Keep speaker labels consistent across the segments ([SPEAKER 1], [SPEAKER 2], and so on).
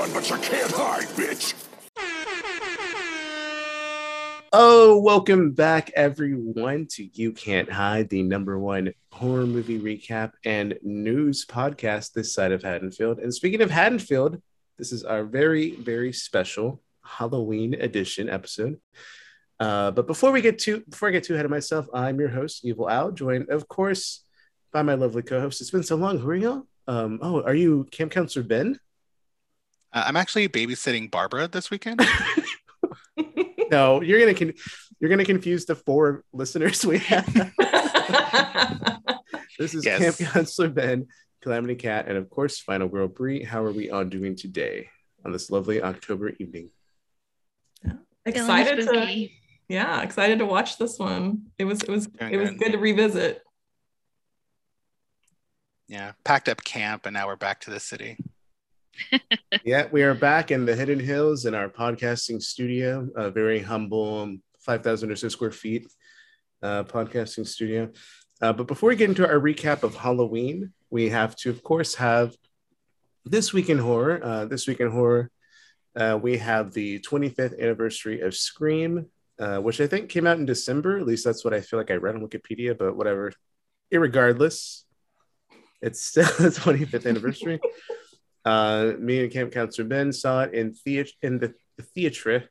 [SPEAKER 1] run, but you can't hide, bitch.
[SPEAKER 2] Oh, welcome back, everyone, to You Can't Hide, the number one horror movie recap and news podcast this side of Haddonfield. And speaking of Haddonfield, this is our very, very special Halloween edition episode. Uh, but before we get to before I get too ahead of myself, I'm your host, Evil Al, joined, of course, by my lovely co-host. It's been so long. Who are y'all? Um, oh, are you Camp Counselor Ben?
[SPEAKER 3] Uh, I'm actually babysitting Barbara this weekend.
[SPEAKER 2] no, you're gonna con- you're gonna confuse the four listeners we have. this is
[SPEAKER 3] Yes.
[SPEAKER 2] Camp Counselor Ben, Calamity Cat, and of course, Final Girl Bree. How are we all doing today on this lovely October evening? Yeah.
[SPEAKER 4] excited to yeah excited to watch this one it was it was
[SPEAKER 3] Doing
[SPEAKER 4] it was
[SPEAKER 3] good.
[SPEAKER 4] good to revisit
[SPEAKER 3] yeah, packed up camp, and now we're back to the city.
[SPEAKER 2] yeah, we are back in the Hidden Hills in our podcasting studio, a very humble, um, 5,000 or so square feet uh, podcasting studio. Uh, but before we get into our recap of Halloween, we have to, of course, have this week in horror. Uh, this week in horror, uh, we have the 25th anniversary of Scream, uh, which I think came out in December. At least that's what I feel like I read on Wikipedia, but whatever. Irregardless, it's still the 25th anniversary. Uh, me and Camp Counselor Ben saw it in theater in the, the theatre,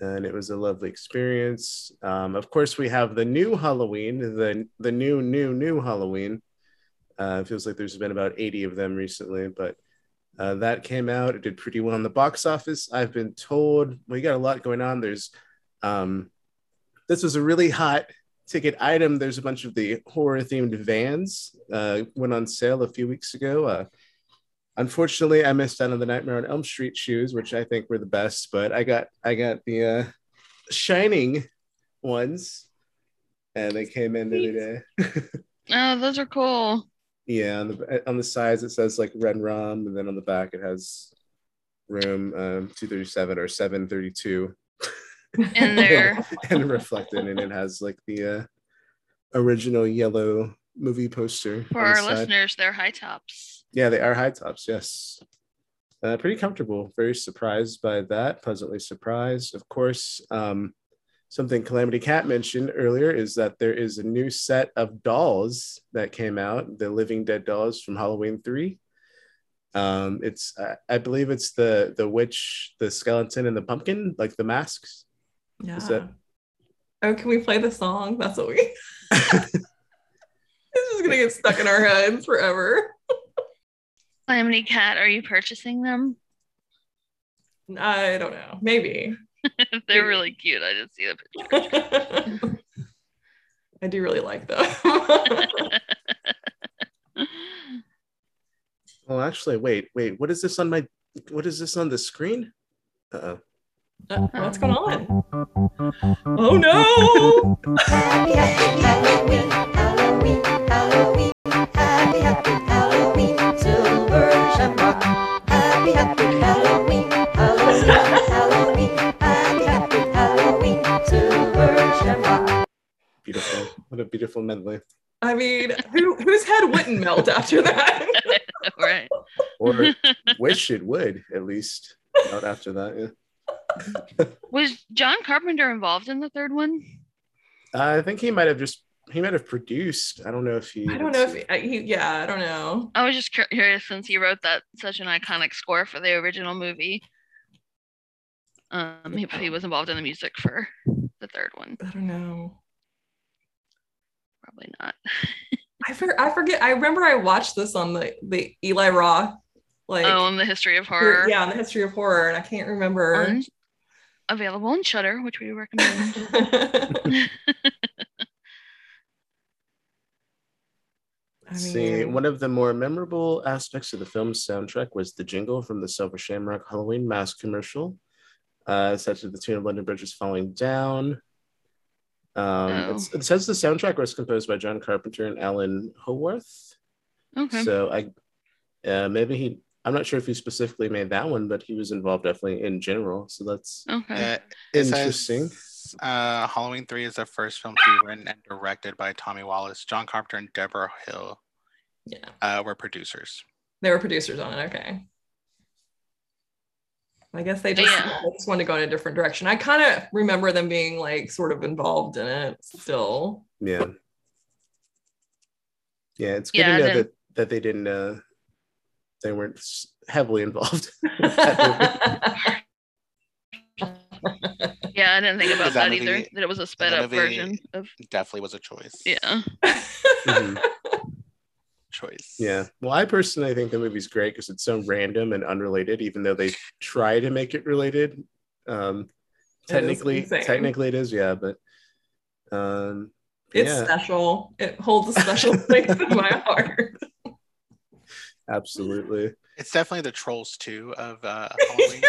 [SPEAKER 2] and it was a lovely experience. Um, of course, we have the new Halloween, the the new new new Halloween. Uh, it feels like there's been about 80 of them recently, but uh, that came out. It did pretty well in the box office. I've been told we got a lot going on. There's um, this was a really hot ticket item. There's a bunch of the horror themed vans uh, went on sale a few weeks ago. Uh, unfortunately, I missed out on the Nightmare on Elm Street shoes, which I think were the best. But I got I got the uh, Shining ones, and they came in the other day.
[SPEAKER 5] Oh, those are cool.
[SPEAKER 2] Yeah, on the on the sides it says like Red Rum, and then on the back it has room um, 237 or 732
[SPEAKER 5] In there.
[SPEAKER 2] and reflected, and it has like the uh, original yellow movie poster
[SPEAKER 5] For
[SPEAKER 2] the
[SPEAKER 5] our listeners, they're high tops.
[SPEAKER 2] Yeah, they are high tops. Yes, uh, pretty comfortable. Very surprised by that. Pleasantly surprised, of course. Um, something Calamity Cat mentioned earlier is that there is a new set of dolls that came out, the Living Dead dolls from Halloween Three. Um, it's I, I believe it's the the witch, the skeleton, and the pumpkin, like the masks.
[SPEAKER 4] yeah
[SPEAKER 2] Is that-
[SPEAKER 4] oh can we play the song that's what we it's just gonna get stuck in our heads forever
[SPEAKER 5] Calamity Cat, are you purchasing them?
[SPEAKER 4] i don't know maybe
[SPEAKER 5] they're really cute. I just see the picture.
[SPEAKER 4] i do really like them
[SPEAKER 2] Well, actually, wait, wait. What is this on my? What is this on the screen? Uh-oh.
[SPEAKER 4] Uh, what's going on oh no
[SPEAKER 6] Happy, happy Halloween, Halloween, Halloween. Happy, happy
[SPEAKER 2] Beautiful. What a beautiful medley.
[SPEAKER 4] i mean who whose head wouldn't melt after that
[SPEAKER 5] right.
[SPEAKER 2] Or wish it would at least. Not after that. Yeah.
[SPEAKER 5] Was John Carpenter involved in the third one?
[SPEAKER 2] I think he might have just he might have produced. I don't know if he.
[SPEAKER 4] i don't know if he, he yeah i don't know
[SPEAKER 5] I was just curious since he wrote that such an iconic score for the original movie. Um, if he was involved in the music for the third one,
[SPEAKER 4] i don't know
[SPEAKER 5] probably not.
[SPEAKER 4] I, for, I forget. I remember I watched this on the the Eli Roth, like
[SPEAKER 5] oh, and the history of horror.
[SPEAKER 4] yeah, on the history of horror, and I can't remember.
[SPEAKER 5] On- available on Shudder, which we recommend.
[SPEAKER 4] I
[SPEAKER 2] Let's see, one of the more memorable aspects of the film's soundtrack was the jingle from the Silver Shamrock Halloween mask commercial, uh, such as the tune of London Bridge is falling down. Um,
[SPEAKER 5] Oh.
[SPEAKER 2] it's- it says the soundtrack was composed by John Carpenter and Alan Howarth.
[SPEAKER 5] okay.
[SPEAKER 2] So I, uh, maybe he. I'm not sure if he specifically made that one, but he was involved definitely in general. So that's
[SPEAKER 5] Okay.
[SPEAKER 3] Uh, it
[SPEAKER 2] Interesting.
[SPEAKER 3] Says, uh, Halloween 3 is the first film to be written and directed by Tommy Wallace. John Carpenter and Debra Hill
[SPEAKER 4] yeah,
[SPEAKER 3] uh, were producers.
[SPEAKER 4] they were producers on it. Okay, I guess they just,
[SPEAKER 5] Yeah.
[SPEAKER 4] they just want to go in a different direction. I kind of remember them being like sort of involved in it still.
[SPEAKER 2] Yeah. Yeah, it's good
[SPEAKER 5] Yeah,
[SPEAKER 2] to know
[SPEAKER 5] then-
[SPEAKER 2] that that they didn't uh they weren't heavily involved. with that movie.
[SPEAKER 5] Yeah, I didn't think about
[SPEAKER 3] that
[SPEAKER 5] that, either.
[SPEAKER 3] movie-
[SPEAKER 5] That it was a sped
[SPEAKER 3] that
[SPEAKER 5] up version of
[SPEAKER 3] Definitely was a choice.
[SPEAKER 5] yeah.
[SPEAKER 2] Mhm.
[SPEAKER 3] Choice.
[SPEAKER 2] Yeah. Well, I personally think the movie's great because it's so random and unrelated, even though they try to make it related. Um technically
[SPEAKER 4] insane.
[SPEAKER 2] technically it is, yeah, but um
[SPEAKER 4] It's
[SPEAKER 2] yeah,
[SPEAKER 4] special. It holds a special place in my heart.
[SPEAKER 2] absolutely.
[SPEAKER 3] It's definitely the Trolls too of uh, Halloween.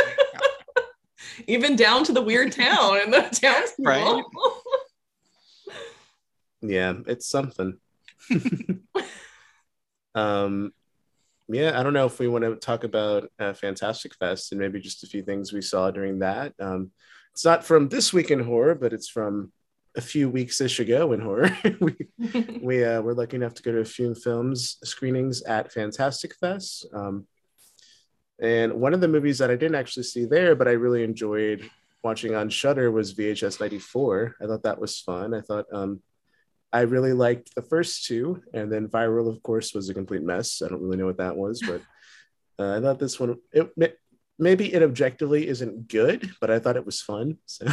[SPEAKER 4] Even down to the weird town and the townspeople.
[SPEAKER 3] Right.
[SPEAKER 2] Yeah, it's something. um yeah, I don't know if we want to talk about uh, Fantastic Fest and maybe just a few things we saw during that. Um, it's not from this week in horror, but it's from a few weeks ish ago in horror. we we uh, were lucky enough to go to a few films screenings at Fantastic Fest. Um, and one of the movies that I didn't actually see there, but I really enjoyed watching on Shudder was VHS 94. I thought that was fun. I thought um, I really liked the first two, and then Viral, of course, was a complete mess. I don't really know what that was, but uh, I thought this one, it, maybe it objectively isn't good, but I thought it was fun. So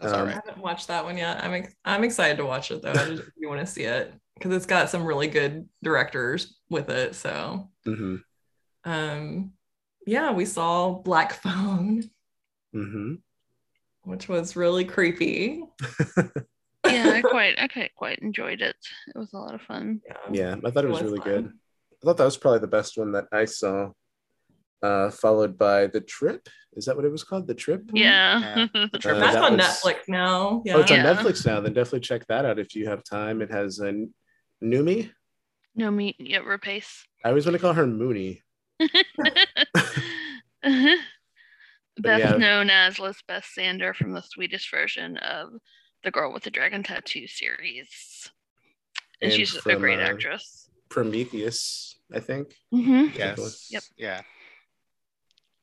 [SPEAKER 3] That's
[SPEAKER 2] Um,
[SPEAKER 4] I haven't watched that one yet. I'm ex- I'm excited to watch it though. I just you want to see it because it's got some really good directors with it. So
[SPEAKER 2] mhm,
[SPEAKER 4] um yeah, we saw Black Phone,
[SPEAKER 2] mhm.
[SPEAKER 4] which was really creepy.
[SPEAKER 5] Yeah, I quite I quite quite enjoyed it. It was a lot of fun.
[SPEAKER 2] yeah, yeah I thought it was
[SPEAKER 4] was
[SPEAKER 2] really
[SPEAKER 4] fun.
[SPEAKER 2] good. I thought that was probably the best one that I saw. Uh, followed by The Trip. Is that what it was called? The Trip?
[SPEAKER 5] Yeah.
[SPEAKER 2] The Uh,
[SPEAKER 4] That's
[SPEAKER 2] that
[SPEAKER 4] on
[SPEAKER 2] was-
[SPEAKER 4] Netflix now. Yeah.
[SPEAKER 2] Oh, it's on
[SPEAKER 5] Yeah.
[SPEAKER 2] Netflix now. Then definitely check that out if you have time. It has a Noomi.
[SPEAKER 5] no meat yet Rapace.
[SPEAKER 2] I always want to call her Mooney.
[SPEAKER 5] Beth
[SPEAKER 2] yeah.
[SPEAKER 5] known as Lisbeth Salander from the Swedish version of the Girl with the Dragon Tattoo series. And,
[SPEAKER 2] And
[SPEAKER 5] she's a great
[SPEAKER 2] uh,
[SPEAKER 5] actress.
[SPEAKER 2] Prometheus, I think.
[SPEAKER 5] hmm
[SPEAKER 3] Yes.
[SPEAKER 5] Yep.
[SPEAKER 3] Yeah.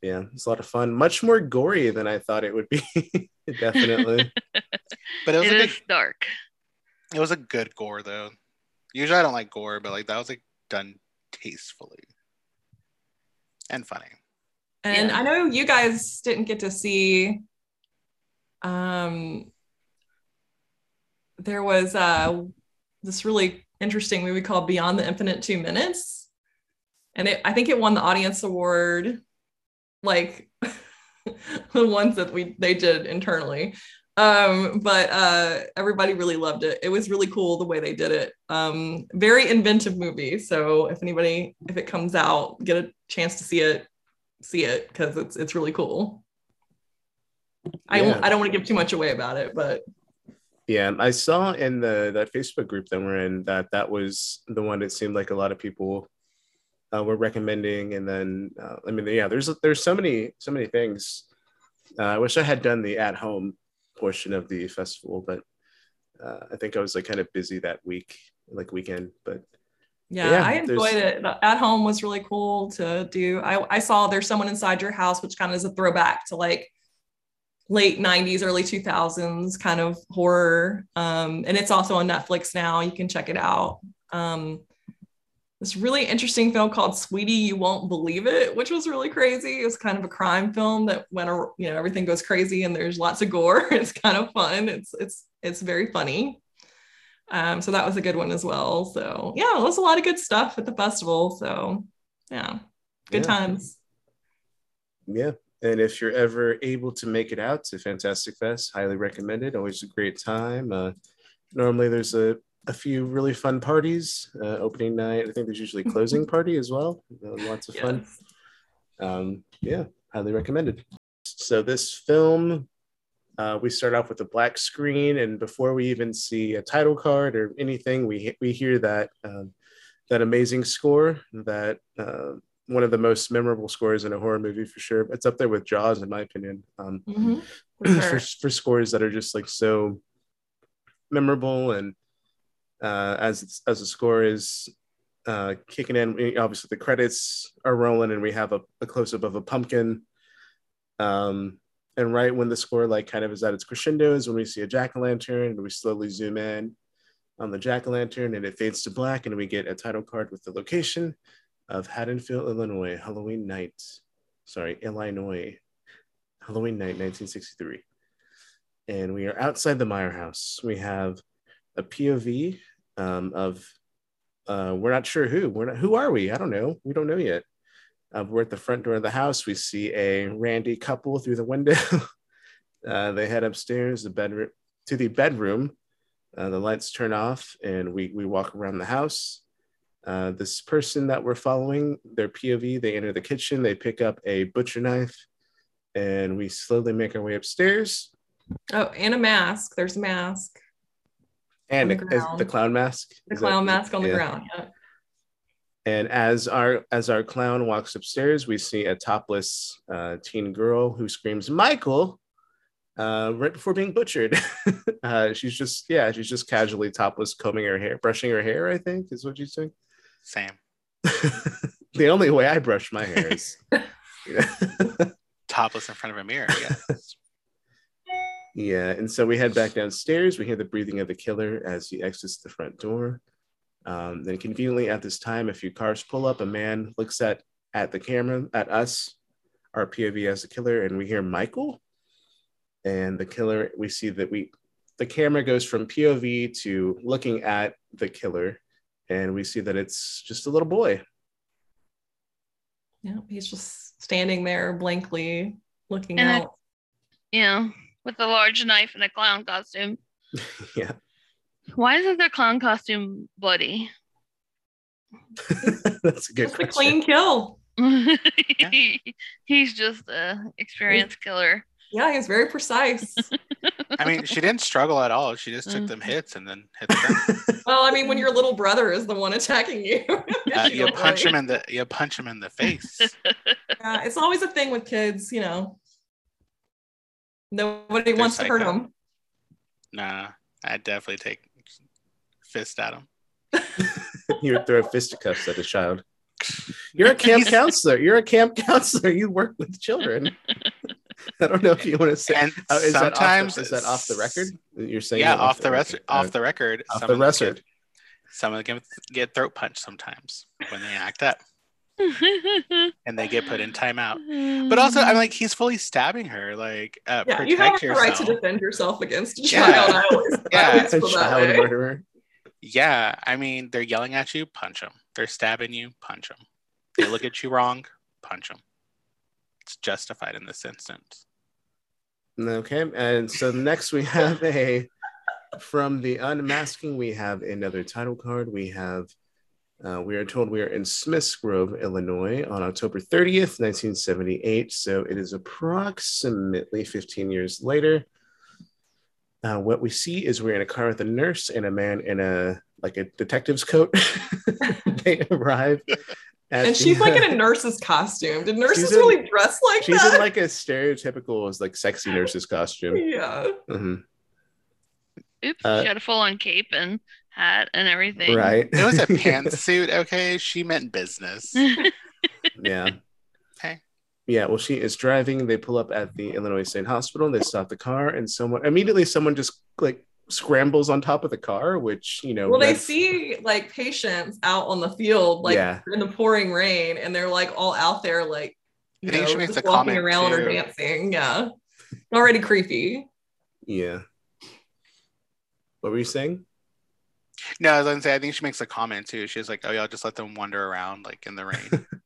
[SPEAKER 2] Yeah, it's a lot of fun. Much more gory than I thought it would be. Definitely.
[SPEAKER 3] But it was
[SPEAKER 5] It
[SPEAKER 3] a
[SPEAKER 5] is
[SPEAKER 3] good,
[SPEAKER 5] dark.
[SPEAKER 3] it was a good gore though. Usually I don't like gore, but like that was like done tastefully and funny.
[SPEAKER 4] And
[SPEAKER 5] Yeah.
[SPEAKER 4] I know you guys didn't get to see um there was uh this really interesting movie called Beyond the Infinite 2 Minutes. And it I think it won the audience award like the ones that we they did internally. Um but uh everybody really loved it. It was really cool the way they did it. Um very inventive movie. So if anybody if it comes out, get a chance to see it see it because it's it's really cool. I
[SPEAKER 2] Yeah.
[SPEAKER 4] I don't want to give too much away about it, but
[SPEAKER 2] Yeah, I saw in the that Facebook group that we're in that that was the one that seemed like a lot of people uh, were recommending, and then uh, I mean, yeah, there's there's so many so many things. Uh, I wish I had done the at home portion of the festival, but uh, I think I was like kind of busy that week, like weekend. But
[SPEAKER 4] yeah,
[SPEAKER 2] Yeah,
[SPEAKER 4] I enjoyed it. At home was really cool to do. I I saw there's someone inside your house, which kind of is a throwback to like late 90s early 2000s kind of horror um and it's also on netflix now you can check it out um this really interesting film called Sweetie You Won't Believe It, which was really crazy. It was kind of a crime film that when you know everything goes crazy and there's lots of gore. It's kind of fun. It's it's it's very funny. Um, so that was a good one as well. So yeah, it was a lot of good stuff at the festival. So yeah, good
[SPEAKER 2] Yeah.
[SPEAKER 4] times.
[SPEAKER 2] yeah, and if you're ever able to make it out to Fantastic Fest, highly recommended. Always a great time. Uh, normally, there's a a few really fun parties. Uh, opening night, I think there's usually closing party as well. Uh, lots of fun. Um, yeah, highly recommended. So this film, uh, we start off with a black screen, and before we even see a title card or anything, we we hear that um, that amazing score, that uh, one of the most memorable scores in a horror movie for sure. It's up there with Jaws, in my opinion. Um,
[SPEAKER 4] Mhm, for
[SPEAKER 2] for, for scores that are just like so memorable and uh, as as a score is uh, kicking in. Obviously, the credits are rolling, and we have a, a close up of a pumpkin. Um, and right when the score like kind of is at its crescendo is when we see a jack o' lantern, and we slowly zoom in on the jack o' lantern, and it fades to black, and we get a title card with the location of Haddonfield, Illinois, Halloween night. Sorry, Illinois, Halloween night, 1963. And we are outside the Meyer house. We have a POV um, of uh, we're not sure who. We're not. Who are we? I don't know. We don't know yet. Uh, we're at the front door of the house. We see a Randy couple through the window. uh, they head upstairs, the bedroom to the bedroom. Uh, the lights turn off, and we we walk around the house. Uh, this person that we're following, their POV, they enter the kitchen. They pick up a butcher knife, and we slowly make our way upstairs.
[SPEAKER 4] Oh, and a mask. There's a mask.
[SPEAKER 2] And
[SPEAKER 4] the
[SPEAKER 2] is the clown mask.
[SPEAKER 4] The
[SPEAKER 2] Is that-
[SPEAKER 4] clown mask on the
[SPEAKER 2] yeah.
[SPEAKER 4] ground. Yeah.
[SPEAKER 2] And as our as our clown walks upstairs, we see a topless uh, teen girl who screams "Michael!" Uh, right before being butchered. uh, she's just yeah, she's just casually topless, combing her hair, brushing her hair. I think is what she's doing.
[SPEAKER 3] Same.
[SPEAKER 2] the only way I brush my hair is.
[SPEAKER 3] Topless in front of a mirror. Yeah.
[SPEAKER 2] Yeah, and so we head back downstairs. We hear the breathing of the killer as he exits the front door. Um, then conveniently at this time, a few cars pull up. A man looks at at the camera at us, our POV as the killer, and we hear Michael. And the killer, we see that we the camera goes from POV to looking at the killer, and we see that it's just a little boy.
[SPEAKER 4] Yeah. He's just standing there blankly looking
[SPEAKER 5] And I-
[SPEAKER 4] out.
[SPEAKER 5] Yeah, with a large knife and a clown costume.
[SPEAKER 2] yeah,
[SPEAKER 5] Why isn't their clown costume bloody?
[SPEAKER 2] that's a good
[SPEAKER 4] Just a clean kill.
[SPEAKER 5] He's just a experienced killer.
[SPEAKER 4] Yeah, he's very precise.
[SPEAKER 3] I mean, she didn't struggle at all. She just took them hits and then hit them.
[SPEAKER 4] well, I mean, when your little brother is the one attacking you,
[SPEAKER 3] Uh, you punch him in the you punch him in the face.
[SPEAKER 4] Yeah, it's always a thing with kids, you know. Nobody
[SPEAKER 3] They're
[SPEAKER 4] wants to hurt
[SPEAKER 3] him.
[SPEAKER 4] them.
[SPEAKER 3] Nah, I'd definitely take fist at him.
[SPEAKER 2] you would throw fisticuffs at a child. You're a camp counselor. You're a camp counselor. You work with children. I don't know if you want to say.
[SPEAKER 3] And
[SPEAKER 2] Oh, is
[SPEAKER 3] sometimes
[SPEAKER 2] that off the, is that off the record? You're saying
[SPEAKER 3] Yeah, off the rest,
[SPEAKER 2] record.
[SPEAKER 3] off
[SPEAKER 2] Uh,
[SPEAKER 3] the record.
[SPEAKER 2] off
[SPEAKER 3] some
[SPEAKER 2] the
[SPEAKER 3] of them
[SPEAKER 2] record.
[SPEAKER 3] Some of them get, get throat punched sometimes when they act up, and they get put in timeout. But also, I'm like, he's fully stabbing her. Like, uh,
[SPEAKER 4] Yeah,
[SPEAKER 3] protect
[SPEAKER 4] you have the right to defend yourself against a
[SPEAKER 3] Yeah.
[SPEAKER 4] child. I always, I
[SPEAKER 3] Yeah.
[SPEAKER 4] always
[SPEAKER 2] a
[SPEAKER 4] feel that
[SPEAKER 2] child
[SPEAKER 4] way.
[SPEAKER 2] murderer.
[SPEAKER 3] Yeah, I mean, they're yelling at you, punch them. They're stabbing you, punch them. They look at you wrong, punch them. It's justified in this instance.
[SPEAKER 2] Okay, and so next we have a from the unmasking. We have another title card. We have. Uh, we are told we are in Smiths Grove, Illinois, on October 30th, 1978. So it is approximately 15 years later. Uh, what we see is we're in a car with a nurse and a man in a like a detective's coat. they arrive, at
[SPEAKER 4] And
[SPEAKER 2] the-
[SPEAKER 4] she's like in a nurse's costume. Did nurses
[SPEAKER 2] She's in-
[SPEAKER 4] really dress like
[SPEAKER 2] she's
[SPEAKER 4] that?
[SPEAKER 2] in like a stereotypical like sexy nurse's costume.
[SPEAKER 4] yeah.
[SPEAKER 2] Mhm.
[SPEAKER 5] Oops,
[SPEAKER 2] Uh,
[SPEAKER 5] she had a full on cape and hat and everything.
[SPEAKER 2] Right.
[SPEAKER 3] It was a pantsuit, okay? She meant business.
[SPEAKER 2] yeah.
[SPEAKER 3] Okay.
[SPEAKER 2] Yeah, well, she is driving. They pull up at the Illinois State Hospital. They stop the car, and someone immediately someone just like scrambles on top of the car, which you know.
[SPEAKER 4] Well, they see like patients out on the field, like
[SPEAKER 2] Yeah.
[SPEAKER 4] in the pouring rain, and they're like all out there, like you
[SPEAKER 3] I think
[SPEAKER 4] know,
[SPEAKER 3] she makes
[SPEAKER 4] just
[SPEAKER 3] a
[SPEAKER 4] walking
[SPEAKER 3] comment,
[SPEAKER 4] around or dancing. Yeah, already creepy.
[SPEAKER 2] Yeah. What were you saying?
[SPEAKER 3] No, I was gonna say I think she makes a comment too. She's like, "Oh, y'all just let them wander around like in the rain."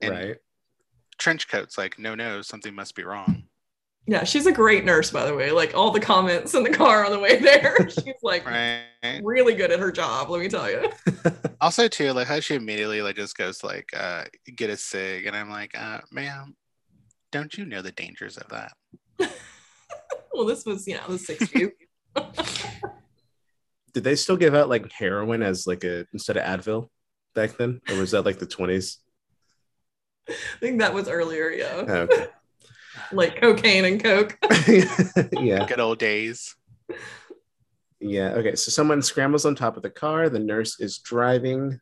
[SPEAKER 3] And
[SPEAKER 2] right.
[SPEAKER 3] trench coats, like, no, no, something must be wrong.
[SPEAKER 4] Yeah, she's a great nurse, by the way. Like all the comments in the car on the way there, she's like
[SPEAKER 3] Right.
[SPEAKER 4] really good at her job. Let me tell you.
[SPEAKER 3] Also, too, like how she immediately like just goes to, like uh get a cig, and I'm like, uh, ma'am, don't you know the dangers of that?
[SPEAKER 4] Well, this was you know the '60s.
[SPEAKER 2] Did they still give out like heroin as like a instead of Advil back then, or was that like the twenties?
[SPEAKER 4] I think that was earlier. Yeah,
[SPEAKER 2] Okay.
[SPEAKER 4] like cocaine and coke.
[SPEAKER 2] yeah.
[SPEAKER 3] Good old days.
[SPEAKER 2] Yeah. Okay. So someone scrambles on top of the car. The nurse is driving.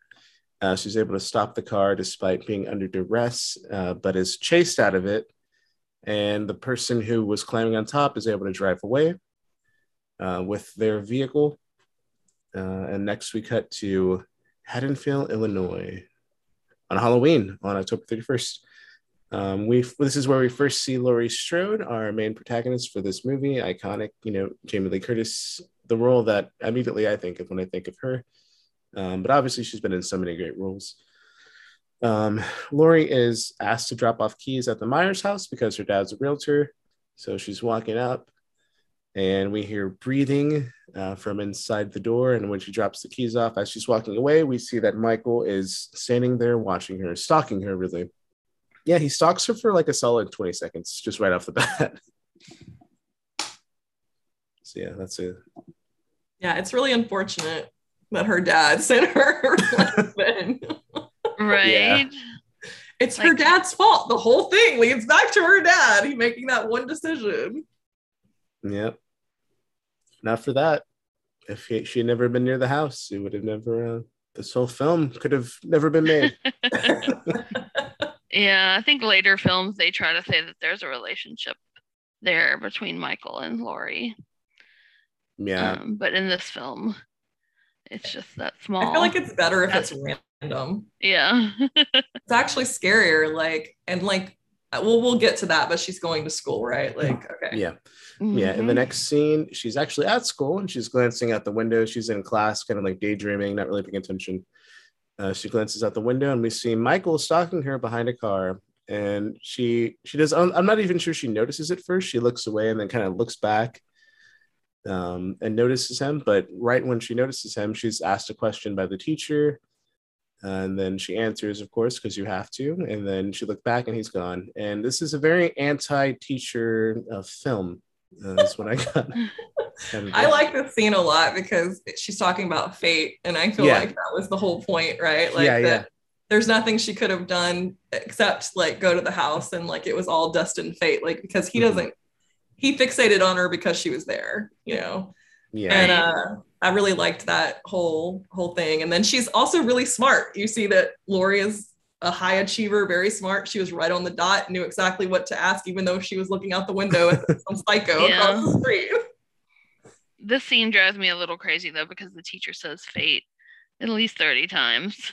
[SPEAKER 2] Uh, she's able to stop the car despite being under duress, uh, but is chased out of it. And the person who was climbing on top is able to drive away uh, with their vehicle. Uh, and next we cut to Haddonfield, Illinois on Halloween on October 31st. Um, we this is where we first see Laurie Strode, our main protagonist for this movie. Iconic, you know, Jamie Lee Curtis, the role that immediately I think of when I think of her. Um, but obviously, she's been in so many great roles. Um, Laurie is asked to drop off keys at the Myers house because her dad's a realtor. So she's walking up, and we hear breathing uh, from inside the door. And when she drops the keys off, as she's walking away, we see that Michael is standing there watching her, stalking her, really. Yeah, he stalks her for like a solid 20 seconds, just right off the bat. so, yeah, that's it.
[SPEAKER 4] Yeah, it's really unfortunate that her dad sent her husband.
[SPEAKER 5] Right.
[SPEAKER 4] It's her dad's fault. The whole thing leads back to her dad. He making that one decision.
[SPEAKER 2] Yep. Not for that. If he, she had never been near the house, it would have never. Uh, this whole film could have never been made.
[SPEAKER 5] Yeah, I think later films they try to say that there's a relationship there between Michael and Laurie.
[SPEAKER 2] yeah.
[SPEAKER 5] Um, but in this film, it's just that small.
[SPEAKER 4] I feel like it's better if it's random.
[SPEAKER 5] yeah.
[SPEAKER 4] It's actually scarier. Like, and like, well, we'll get to that, but she's going to school, right? Like, okay.
[SPEAKER 2] yeah. Yeah. In the next scene, she's actually at school and she's glancing out the window. She's in class, kind of like daydreaming, not really paying attention. Uh, she glances out the window and we see Michael stalking her behind a car. And she she does. I'm I'm not even sure she notices it first. She looks away and then kind of looks back, um, and notices him. But right when she notices him, she's asked a question by the teacher, and then she answers, of course, because you have to. And then she looked back and he's gone. And this is a very anti-teacher uh, film. Uh, that's what I got.
[SPEAKER 4] I like this scene a lot because she's talking about fate, and I feel
[SPEAKER 2] Yeah.
[SPEAKER 4] like that was the whole point, right? Like
[SPEAKER 2] Yeah,
[SPEAKER 4] that
[SPEAKER 2] yeah.
[SPEAKER 4] there's nothing she could have done except like go to the house and like it was all destined fate, like because he
[SPEAKER 2] Mhm.
[SPEAKER 4] doesn't he fixated on her because she was there, you know.
[SPEAKER 2] Yeah.
[SPEAKER 4] And uh I really liked that whole whole thing. And then she's also really smart. You see that Laurie is a high achiever, very smart. She was right on the dot, knew exactly what to ask, even though she was looking out the window at some psycho
[SPEAKER 5] Yeah.
[SPEAKER 4] across the street.
[SPEAKER 5] This scene drives me a little crazy though because the teacher says fate at least 30 times.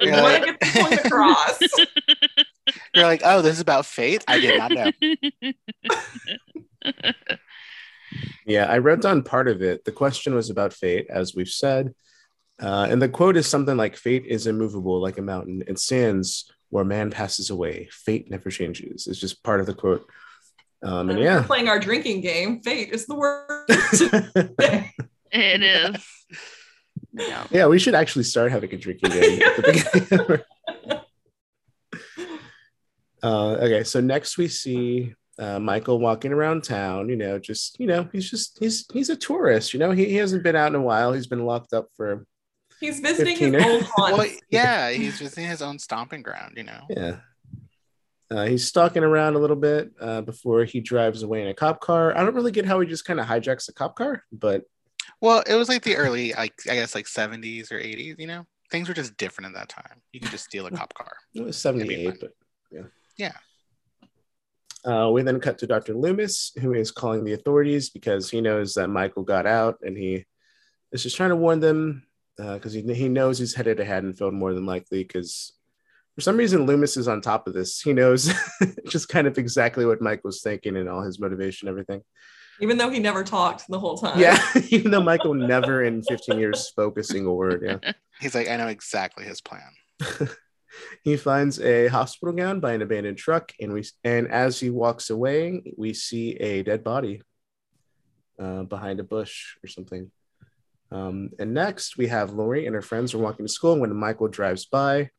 [SPEAKER 4] We
[SPEAKER 3] Yeah.
[SPEAKER 4] want to get the point across.
[SPEAKER 3] You're like, oh, this is about fate. I did not know.
[SPEAKER 2] Yeah, I wrote down part of it. The question was about fate, as we've said. Uh, and the quote is something like Fate is immovable like a mountain. It stands where man passes away. Fate never changes. It's just part of the quote. Um, and
[SPEAKER 4] We're
[SPEAKER 2] yeah.
[SPEAKER 4] playing our drinking game. Fate is the word.
[SPEAKER 5] it is. Yeah.
[SPEAKER 2] yeah, we should actually start having a drinking game. at the beginning. uh, okay, so next we see uh, Michael walking around town. You know, just you know, he's just he's he's a tourist. You know, he, he hasn't been out in a while. He's been locked up for
[SPEAKER 4] He's visiting his
[SPEAKER 2] 15
[SPEAKER 4] old haunts.
[SPEAKER 3] Well, yeah, he's visiting his own stomping ground, you know.
[SPEAKER 2] Yeah. Uh, he's stalking around a little bit uh, before he drives away in a cop car. I don't really get how he just kind of hijacks a cop car, but
[SPEAKER 3] Well, it was like the early, like I guess, like 70s or 80s. You know, things were just different at that time. You could just steal a cop car.
[SPEAKER 2] it was 78. But yeah.
[SPEAKER 3] Yeah.
[SPEAKER 2] Uh, we then cut to Dr. Loomis, who is calling the authorities because he knows that Michael got out and he is just trying to warn them because he, he knows he's headed to Haddonfield more than likely because for some reason Loomis is on top of this. He knows just kind of exactly what Mike was thinking and all his motivation, everything.
[SPEAKER 4] Even though he never talked the whole time.
[SPEAKER 2] Yeah, even though Michael never in 15 years spoke a single word. Yeah.
[SPEAKER 3] He's like, I know exactly his plan.
[SPEAKER 2] He finds a hospital gown by an abandoned truck, and we and as he walks away, we see a dead body uh, behind a bush or something. Um, and next, we have Laurie and her friends are walking to school when Michael drives by.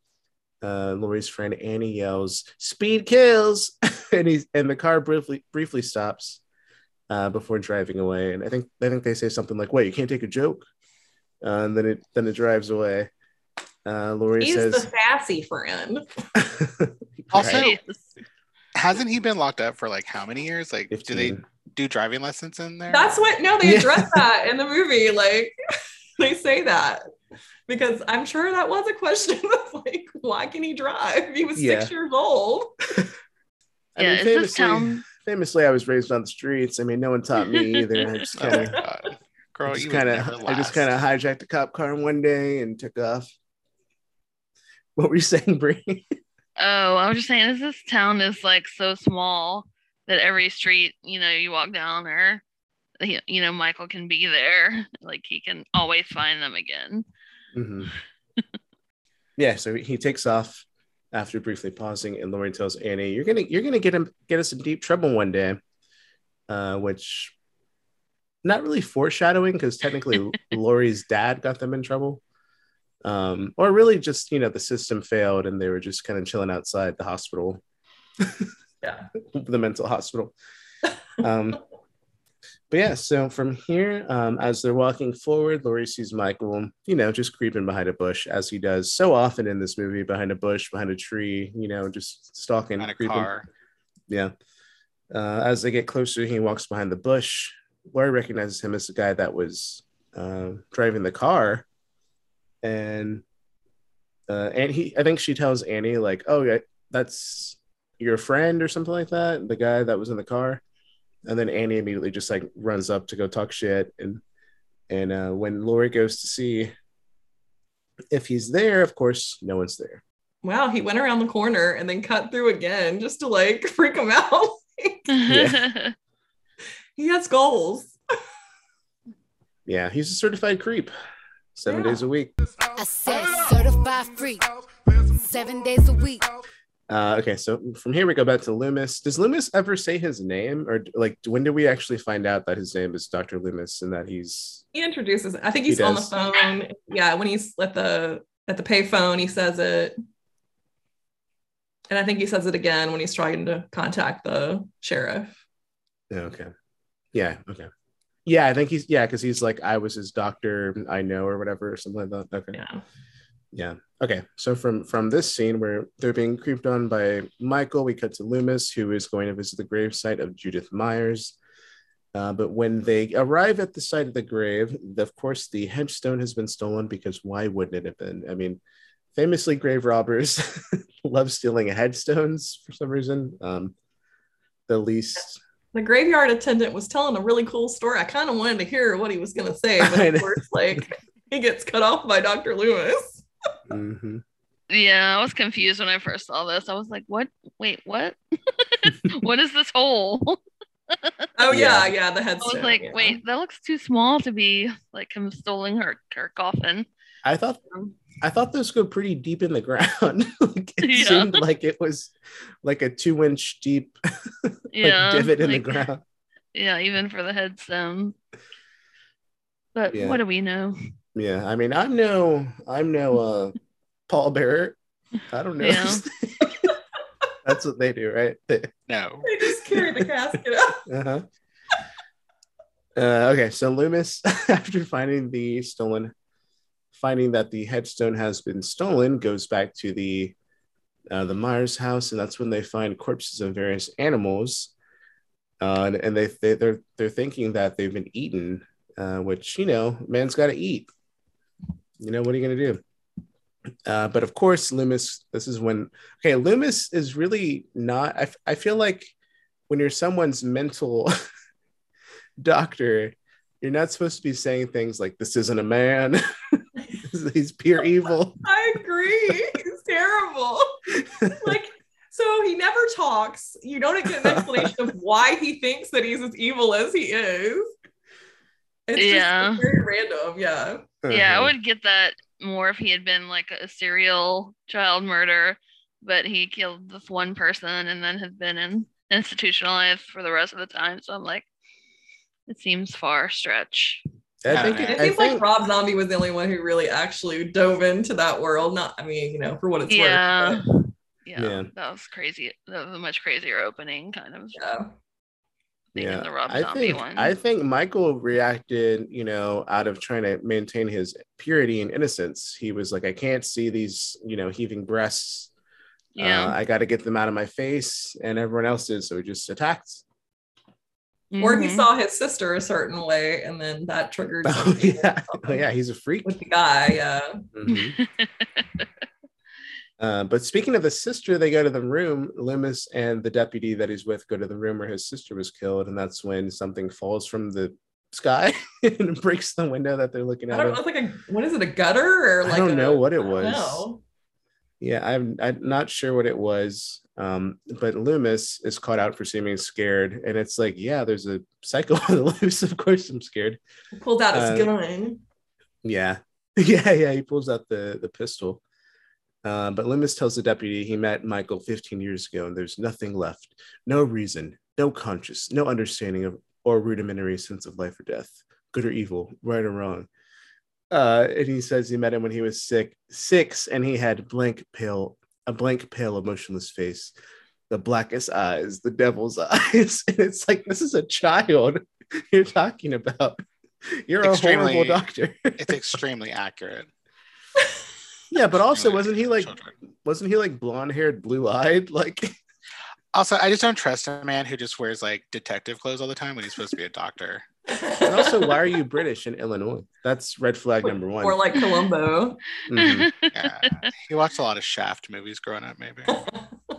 [SPEAKER 2] Uh, Laurie's friend Annie yells, "Speed kills!" and he's and the car briefly briefly stops uh, before driving away. And I think I think they say something like, "Wait, you can't take a joke," uh, and then it then it drives away. Uh, Laurie
[SPEAKER 4] He's
[SPEAKER 2] says,
[SPEAKER 4] the sassy friend.
[SPEAKER 3] Also-
[SPEAKER 2] Right.
[SPEAKER 3] Hasn't he been locked up for like how many years? Like, do they do driving lessons in there?
[SPEAKER 4] That's what no, they
[SPEAKER 2] Yeah.
[SPEAKER 4] address that in the movie. Like they say that. because I'm sure that was a question of like, why can he drive? He was
[SPEAKER 2] Yeah.
[SPEAKER 4] six years old.
[SPEAKER 2] I
[SPEAKER 5] yeah,
[SPEAKER 2] mean, famously,
[SPEAKER 5] town?
[SPEAKER 2] famously, I was raised on the streets. I mean, no one taught me either. I just
[SPEAKER 3] Oh
[SPEAKER 2] kind of,
[SPEAKER 3] God. Girl,
[SPEAKER 2] just kind
[SPEAKER 3] kind of
[SPEAKER 2] of, I just kind of hijacked a cop car one day and took off. What were you saying, Bree?
[SPEAKER 5] Oh, I was just saying, is this town is like so small that every street, you know, you walk down or, you know, Michael can be there. Like he can always find them again.
[SPEAKER 2] Mm-hmm. yeah, so he takes off after briefly pausing, and Laurie tells Annie, "You're gonna, you're gonna get him, get us in deep trouble one day," uh, which not really foreshadowing because technically Laurie's dad got them in trouble, um, or really just you know the system failed and they were just kind of chilling outside the hospital,
[SPEAKER 4] Yeah.
[SPEAKER 2] the mental hospital. Um, but yeah, so from here, um, as they're walking forward, Laurie sees Michael, you know, just creeping behind a bush, as he does so often in this movie, behind a bush, behind a tree, you know, just stalking,
[SPEAKER 3] on a
[SPEAKER 2] creeping.
[SPEAKER 3] car.
[SPEAKER 2] Yeah. Uh, as they get closer, he walks behind the bush. Laurie recognizes him as the guy that was uh, driving the car, and uh, and he, I think she tells Annie like, "Oh, yeah, that's your friend or something like that, the guy that was in the car." And then Annie immediately just like runs up to go talk shit, and and uh, when Laurie goes to see if he's there, of course, no one's there.
[SPEAKER 4] Wow, he went around the corner and then cut through again just to like freak him out.
[SPEAKER 2] Yeah.
[SPEAKER 4] he has goals.
[SPEAKER 2] Yeah, he's a certified creep, seven
[SPEAKER 4] Yeah.
[SPEAKER 2] days a week.
[SPEAKER 7] I said certified freak, seven days a week.
[SPEAKER 2] Uh, okay, so from here we go back to Loomis. Does Loomis ever say his name, or like when do we actually find out that his name is Doctor Loomis and that he's
[SPEAKER 4] He introduces I think
[SPEAKER 2] He
[SPEAKER 4] he's on the phone. Yeah, when he's at the at the payphone, he says it. And I think he says it again when he's trying to contact the sheriff.
[SPEAKER 2] Okay, yeah, okay, yeah, I think he's yeah because he's like I was his doctor, I know or whatever or something like that. Okay,
[SPEAKER 4] Yeah.
[SPEAKER 2] yeah, okay. So from from this scene where they're being creeped on by Michael, we cut to Loomis who is going to visit the gravesite of Judith Myers. Uh, but when they arrive at the site of the grave, of course, the headstone has been stolen because why wouldn't it have been? I mean, famously, grave robbers love stealing headstones for some reason. Um, the least,
[SPEAKER 4] The graveyard attendant was telling a really cool story. I kind of wanted to hear what he was going to say, but
[SPEAKER 2] know.
[SPEAKER 4] of course, like he gets cut off by Dr. Loomis.
[SPEAKER 2] Mhm.
[SPEAKER 5] yeah, I was confused when I first saw this. I was like, what? Wait, what? what is this hole?
[SPEAKER 4] Oh
[SPEAKER 2] Yeah.
[SPEAKER 4] yeah, yeah, the
[SPEAKER 5] I was like,
[SPEAKER 4] yeah.
[SPEAKER 5] wait, that looks too small to be like him stealing her, her coffin.
[SPEAKER 2] I thought
[SPEAKER 5] Um,
[SPEAKER 2] I thought those go pretty deep in the ground. like, it
[SPEAKER 5] Yeah.
[SPEAKER 2] seemed like it was like a two inch deep like,
[SPEAKER 5] Yeah.
[SPEAKER 2] divot in
[SPEAKER 5] like-
[SPEAKER 2] the ground.
[SPEAKER 5] Yeah, even for the headstone. But
[SPEAKER 2] Yeah.
[SPEAKER 5] what do we know?
[SPEAKER 2] Yeah, I mean, I'm no, I'm no uh pallbearer. I don't know.
[SPEAKER 5] Yeah.
[SPEAKER 2] That's what they do, right?
[SPEAKER 3] No.
[SPEAKER 4] they just carry the casket out.
[SPEAKER 2] Uh-huh. Uh, okay, so Loomis, after finding the stolen, finding that the headstone has been stolen, goes back to the uh, the Myers house, and that's when they find corpses of various animals, uh, and, and they, they they're they're thinking that they've been eaten, uh, which you know, man's got to eat. You know what are you gonna do? Uh, but of course, Loomis. This is when okay, Loomis is really not. I, I feel like when you're someone's mental doctor, you're not supposed to be saying things like "this isn't a man." He's pure evil.
[SPEAKER 4] I agree. He's terrible. Like, so he never talks. You don't get an explanation of why he thinks that he's as evil as he is. It's
[SPEAKER 5] Yeah.
[SPEAKER 4] just very random. Yeah.
[SPEAKER 5] Yeah, I
[SPEAKER 2] Uh-huh.
[SPEAKER 5] would get that more if he had been like a serial child murder, but he killed this one person and then has been in institutionalized for the rest of the time. So I'm like, it seems far stretch.
[SPEAKER 2] I think.
[SPEAKER 3] Yeah.
[SPEAKER 4] It
[SPEAKER 2] I
[SPEAKER 4] seems
[SPEAKER 2] think
[SPEAKER 4] like Rob Zombie was the only one who really actually dove into that world. Not, I mean, you know, for what it's
[SPEAKER 5] Yeah.
[SPEAKER 4] worth.
[SPEAKER 5] Yeah,
[SPEAKER 2] Yeah.
[SPEAKER 5] that was crazy. That was a much crazier opening, kind of.
[SPEAKER 4] Yeah.
[SPEAKER 2] yeah,
[SPEAKER 5] the Rob
[SPEAKER 2] I
[SPEAKER 5] Zombie
[SPEAKER 2] think
[SPEAKER 5] one.
[SPEAKER 2] I think Michael reacted, you know, out of trying to maintain his purity and innocence. He was like, "I can't see these, you know, heaving breasts.
[SPEAKER 5] yeah.
[SPEAKER 2] Uh, I got to get them out of my face," and everyone else did, so he just attacked.
[SPEAKER 4] Or he
[SPEAKER 5] Mhm.
[SPEAKER 4] saw his sister a certain way, and then that triggered
[SPEAKER 2] Oh yeah, oh, yeah, he's a freak.
[SPEAKER 4] with the guy. Yeah.
[SPEAKER 2] Mhm. Uh, but speaking of the sister, they go to the room. Loomis and the deputy that he's with go to the room where his sister was killed, and that's when something falls from the sky and breaks the window that they're looking
[SPEAKER 4] I
[SPEAKER 2] at.
[SPEAKER 4] don't know.
[SPEAKER 2] of.
[SPEAKER 4] It's like a what is it? A gutter or
[SPEAKER 2] I don't
[SPEAKER 4] a-
[SPEAKER 2] know what it
[SPEAKER 4] I don't
[SPEAKER 2] was. Yeah, I'm, I'm not sure what it was. Um, but Loomis is caught out for seeming scared, and it's like, yeah, there's a psycho on the loose. Of course, I'm scared.
[SPEAKER 4] He pulled out his
[SPEAKER 2] Uh,
[SPEAKER 4] gun.
[SPEAKER 2] Yeah, yeah, yeah. He pulls out the the pistol. Uh, but Loomis tells the deputy he met Michael 15 years ago, and there's nothing left, no reason, no conscience, no understanding of or rudimentary sense of life or death, good or evil, right or wrong. Uh, and he says he met him when he was sick, six, and he had blank, pale, a blank, pale, emotionless face, the blackest eyes, the devil's eyes. And it's like this is a child you're talking about. You're a horrible doctor.
[SPEAKER 3] It's extremely accurate.
[SPEAKER 2] yeah, but also
[SPEAKER 3] Extremely
[SPEAKER 2] wasn't he like
[SPEAKER 3] children.
[SPEAKER 2] wasn't he like blonde haired, blue eyed? Like
[SPEAKER 3] Also, I just don't trust a man who just wears like detective clothes all the time when he's supposed to be a doctor.
[SPEAKER 2] And also why are you British in Illinois? That's red flag number one.
[SPEAKER 4] Or like Columbo.
[SPEAKER 2] Mhm.
[SPEAKER 3] Yeah, he watched a lot of Shaft movies growing up, maybe.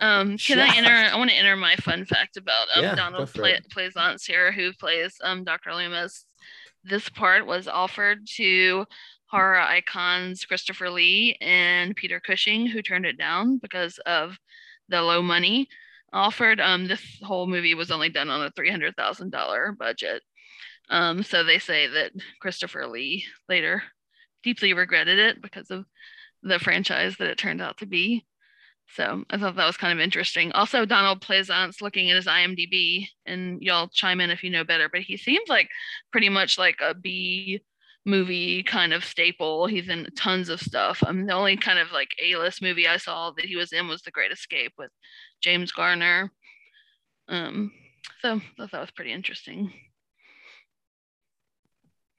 [SPEAKER 5] Um, can I enter? I want to enter my fun fact about um,
[SPEAKER 2] Yeah,
[SPEAKER 5] Donald
[SPEAKER 2] for
[SPEAKER 5] Pla-
[SPEAKER 2] it.
[SPEAKER 5] Here, who plays um, Dr. Loomis. This part was offered to horror icons Christopher Lee and Peter Cushing, who turned it down because of the low money offered. Um, this whole movie was only done on a three hundred thousand dollar budget. Um, so they say that Christopher Lee later deeply regretted it because of the franchise that it turned out to be. So I thought that was kind of interesting. Also, Donald Pleasence looking at his IMDb, and y'all chime in if you know better, but he seems like pretty much like a B movie kind of staple. He's in tons of stuff. Um, the only kind of like A-list movie I saw that he was in was The Great Escape with James Garner. Um, so I thought that was pretty interesting.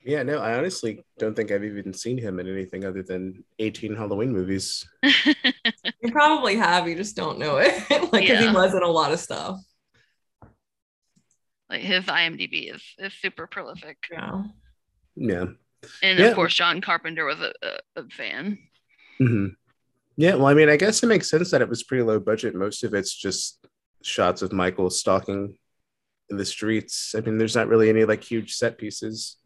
[SPEAKER 2] Yeah, no, I honestly don't think I've even seen him in anything other than 18 Halloween movies.
[SPEAKER 4] You probably have, you just don't know it. like, because he was in a lot of stuff.
[SPEAKER 5] like his IMDb is is super prolific,
[SPEAKER 4] Yeah.
[SPEAKER 2] Yeah.
[SPEAKER 5] and
[SPEAKER 2] Yeah.
[SPEAKER 5] of course John Carpenter was a, a, a fan.
[SPEAKER 2] hmm Yeah, well, I mean, I guess it makes sense that it was pretty low budget. Most of it's just shots of Michael stalking in the streets. I mean, there's not really any like huge set pieces.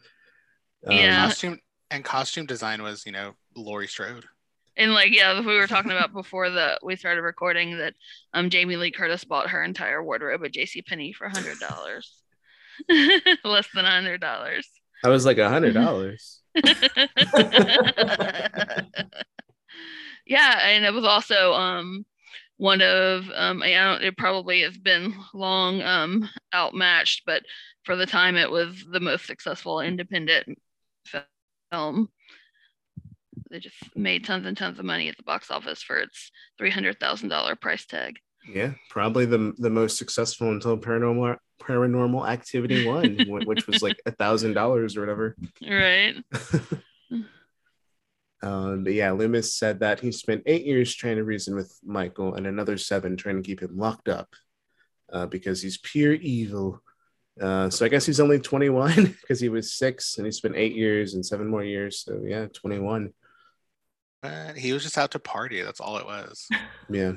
[SPEAKER 2] Um,
[SPEAKER 5] Yeah.
[SPEAKER 3] Costume and costume design was, you know, Laurie Strode.
[SPEAKER 5] And like, yeah, we were talking about before that we started recording that um Jamie Lee Curtis bought her entire wardrobe at J.C. Penney for hundred dollars, less than hundred dollars.
[SPEAKER 2] I was like a hundred dollars.
[SPEAKER 5] yeah, and it was also um one of um I don't it probably has been long um outmatched, but for the time it was the most successful independent fi- film. They just made tons and tons of money at the box office for its three hundred thousand dollar price tag.
[SPEAKER 2] Yeah, probably the the most successful until Paranormal Paranormal Activity One, which was like a thousand dollars or whatever.
[SPEAKER 5] Right.
[SPEAKER 2] Um, but yeah, Loomis said that he spent eight years trying to reason with Michael and another seven trying to keep him locked up uh, because he's pure evil. Uh, so I guess he's only 21 because he was six and he spent eight years and seven more years. So yeah, 21.
[SPEAKER 3] But he was just out to party. That's all it was.
[SPEAKER 2] Yeah.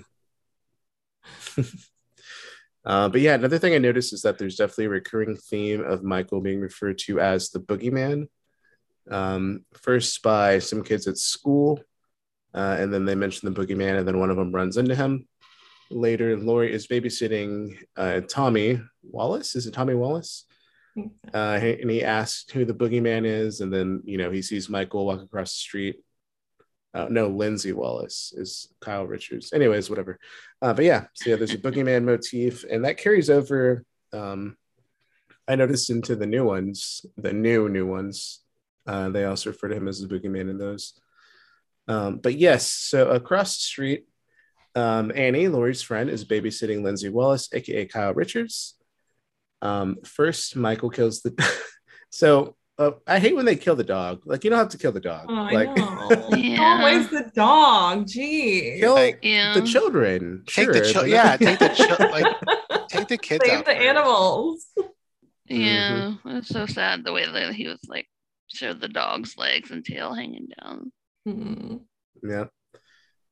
[SPEAKER 2] uh, but yeah, another thing I noticed is that there's definitely a recurring theme of Michael being referred to as the boogeyman. Um, first by some kids at school, uh, and then they mention the boogeyman, and then one of them runs into him. Later, Laurie is babysitting uh, Tommy Wallace. Is it Tommy Wallace? Uh, and he asks who the boogeyman is, and then you know he sees Michael walk across the street. Uh, no, Lindsey Wallace is Kyle Richards. Anyways, whatever. Uh, but yeah, so yeah, there's a boogeyman motif, and that carries over. Um, I noticed into the new ones, the new new ones. Uh, they also refer to him as the boogeyman in those. Um, but yes, so across the street, um, Annie, Laurie's friend, is babysitting Lindsey Wallace, aka Kyle Richards. Um, first, Michael kills the. so uh, I hate when they kill the dog. Like you don't have to kill the dog.
[SPEAKER 4] Oh, I
[SPEAKER 2] like
[SPEAKER 4] know.
[SPEAKER 5] Yeah.
[SPEAKER 4] Always the dog. Gee.
[SPEAKER 2] kill
[SPEAKER 3] Like,
[SPEAKER 5] Yeah.
[SPEAKER 2] the children.
[SPEAKER 3] Take
[SPEAKER 2] sure,
[SPEAKER 3] the chil-
[SPEAKER 2] but-
[SPEAKER 3] yeah, take the chil- like take the kids
[SPEAKER 4] Save
[SPEAKER 3] out.
[SPEAKER 4] the
[SPEAKER 3] first.
[SPEAKER 4] animals.
[SPEAKER 5] Yeah, it was so sad the way that he was like showed the dog's legs and tail hanging down.
[SPEAKER 4] Hmm.
[SPEAKER 2] Yeah.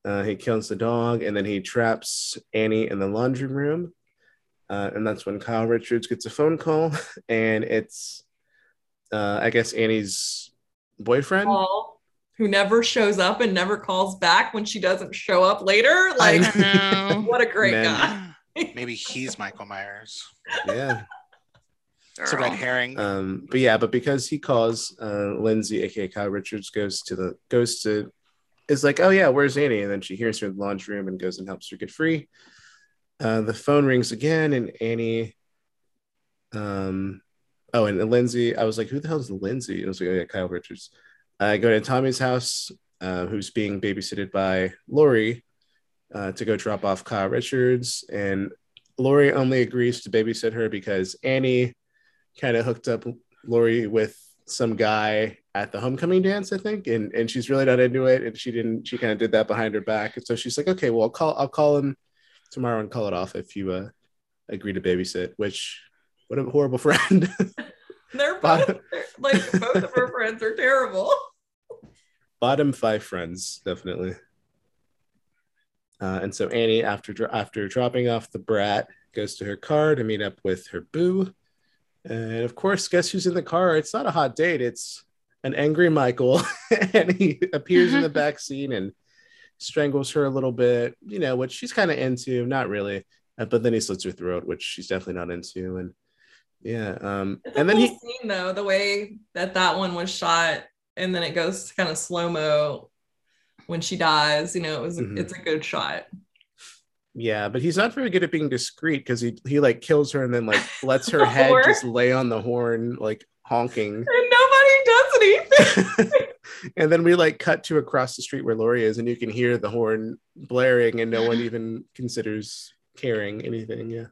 [SPEAKER 2] Uh, he kills the dog and then he traps Annie in the laundry room. Uh, and that's when Kyle Richards gets a phone call, and it's, uh, I guess, Annie's boyfriend.
[SPEAKER 4] Paul, who never shows up and never calls back when she doesn't show up later. Like, what a great
[SPEAKER 2] Man.
[SPEAKER 4] guy.
[SPEAKER 3] Maybe he's Michael Myers.
[SPEAKER 2] Yeah.
[SPEAKER 3] It's a red herring.
[SPEAKER 2] Um, but yeah, but because he calls, uh, Lindsey, aka Kyle Richards, goes to the goes to is like, oh yeah, where's Annie? And then she hears her in the laundry room and goes and helps her get free. Uh, the phone rings again, and Annie, um, oh, and Lindsey, I was like, who the hell is Lindsey? It was like, oh yeah, Kyle Richards. I go to Tommy's house, uh, who's being babysitted by Laurie, uh, to go drop off Kyle Richards, and Laurie only agrees to babysit her because Annie kind of hooked up Laurie with some guy at the homecoming dance, I think, and and she's really not into it, and she didn't. She kind of did that behind her back, and so she's like, okay, well, I'll call I'll call him tomorrow and call it off if you uh, agree to babysit. Which what a horrible friend.
[SPEAKER 4] They're both like both of her friends are terrible.
[SPEAKER 2] Bottom five friends, definitely. Uh, and so Annie, after dro- after dropping off the brat, goes to her car to meet up with her boo. And of course, guess who's in the car? It's not a hot date. It's an angry Michael, and he appears in the back seat and strangles her a little bit. You know, which she's kind of into, not really. Uh, but then he slits her throat, which she's definitely not into. And yeah, um,
[SPEAKER 4] It's
[SPEAKER 2] and then
[SPEAKER 4] cool
[SPEAKER 2] he
[SPEAKER 4] scene though, the way that that one was shot, and then it goes kind of slow mo when she dies. You know, it was
[SPEAKER 2] Mhm.
[SPEAKER 4] it's a good shot.
[SPEAKER 2] Yeah, but he's not very good at being discreet because he he like kills her and then like lets her head just lay on the horn, like honking.
[SPEAKER 4] And nobody does anything.
[SPEAKER 2] and then we like cut to across the street where Laurie is, and you can hear the horn blaring, and no one even considers caring anything. Yeah.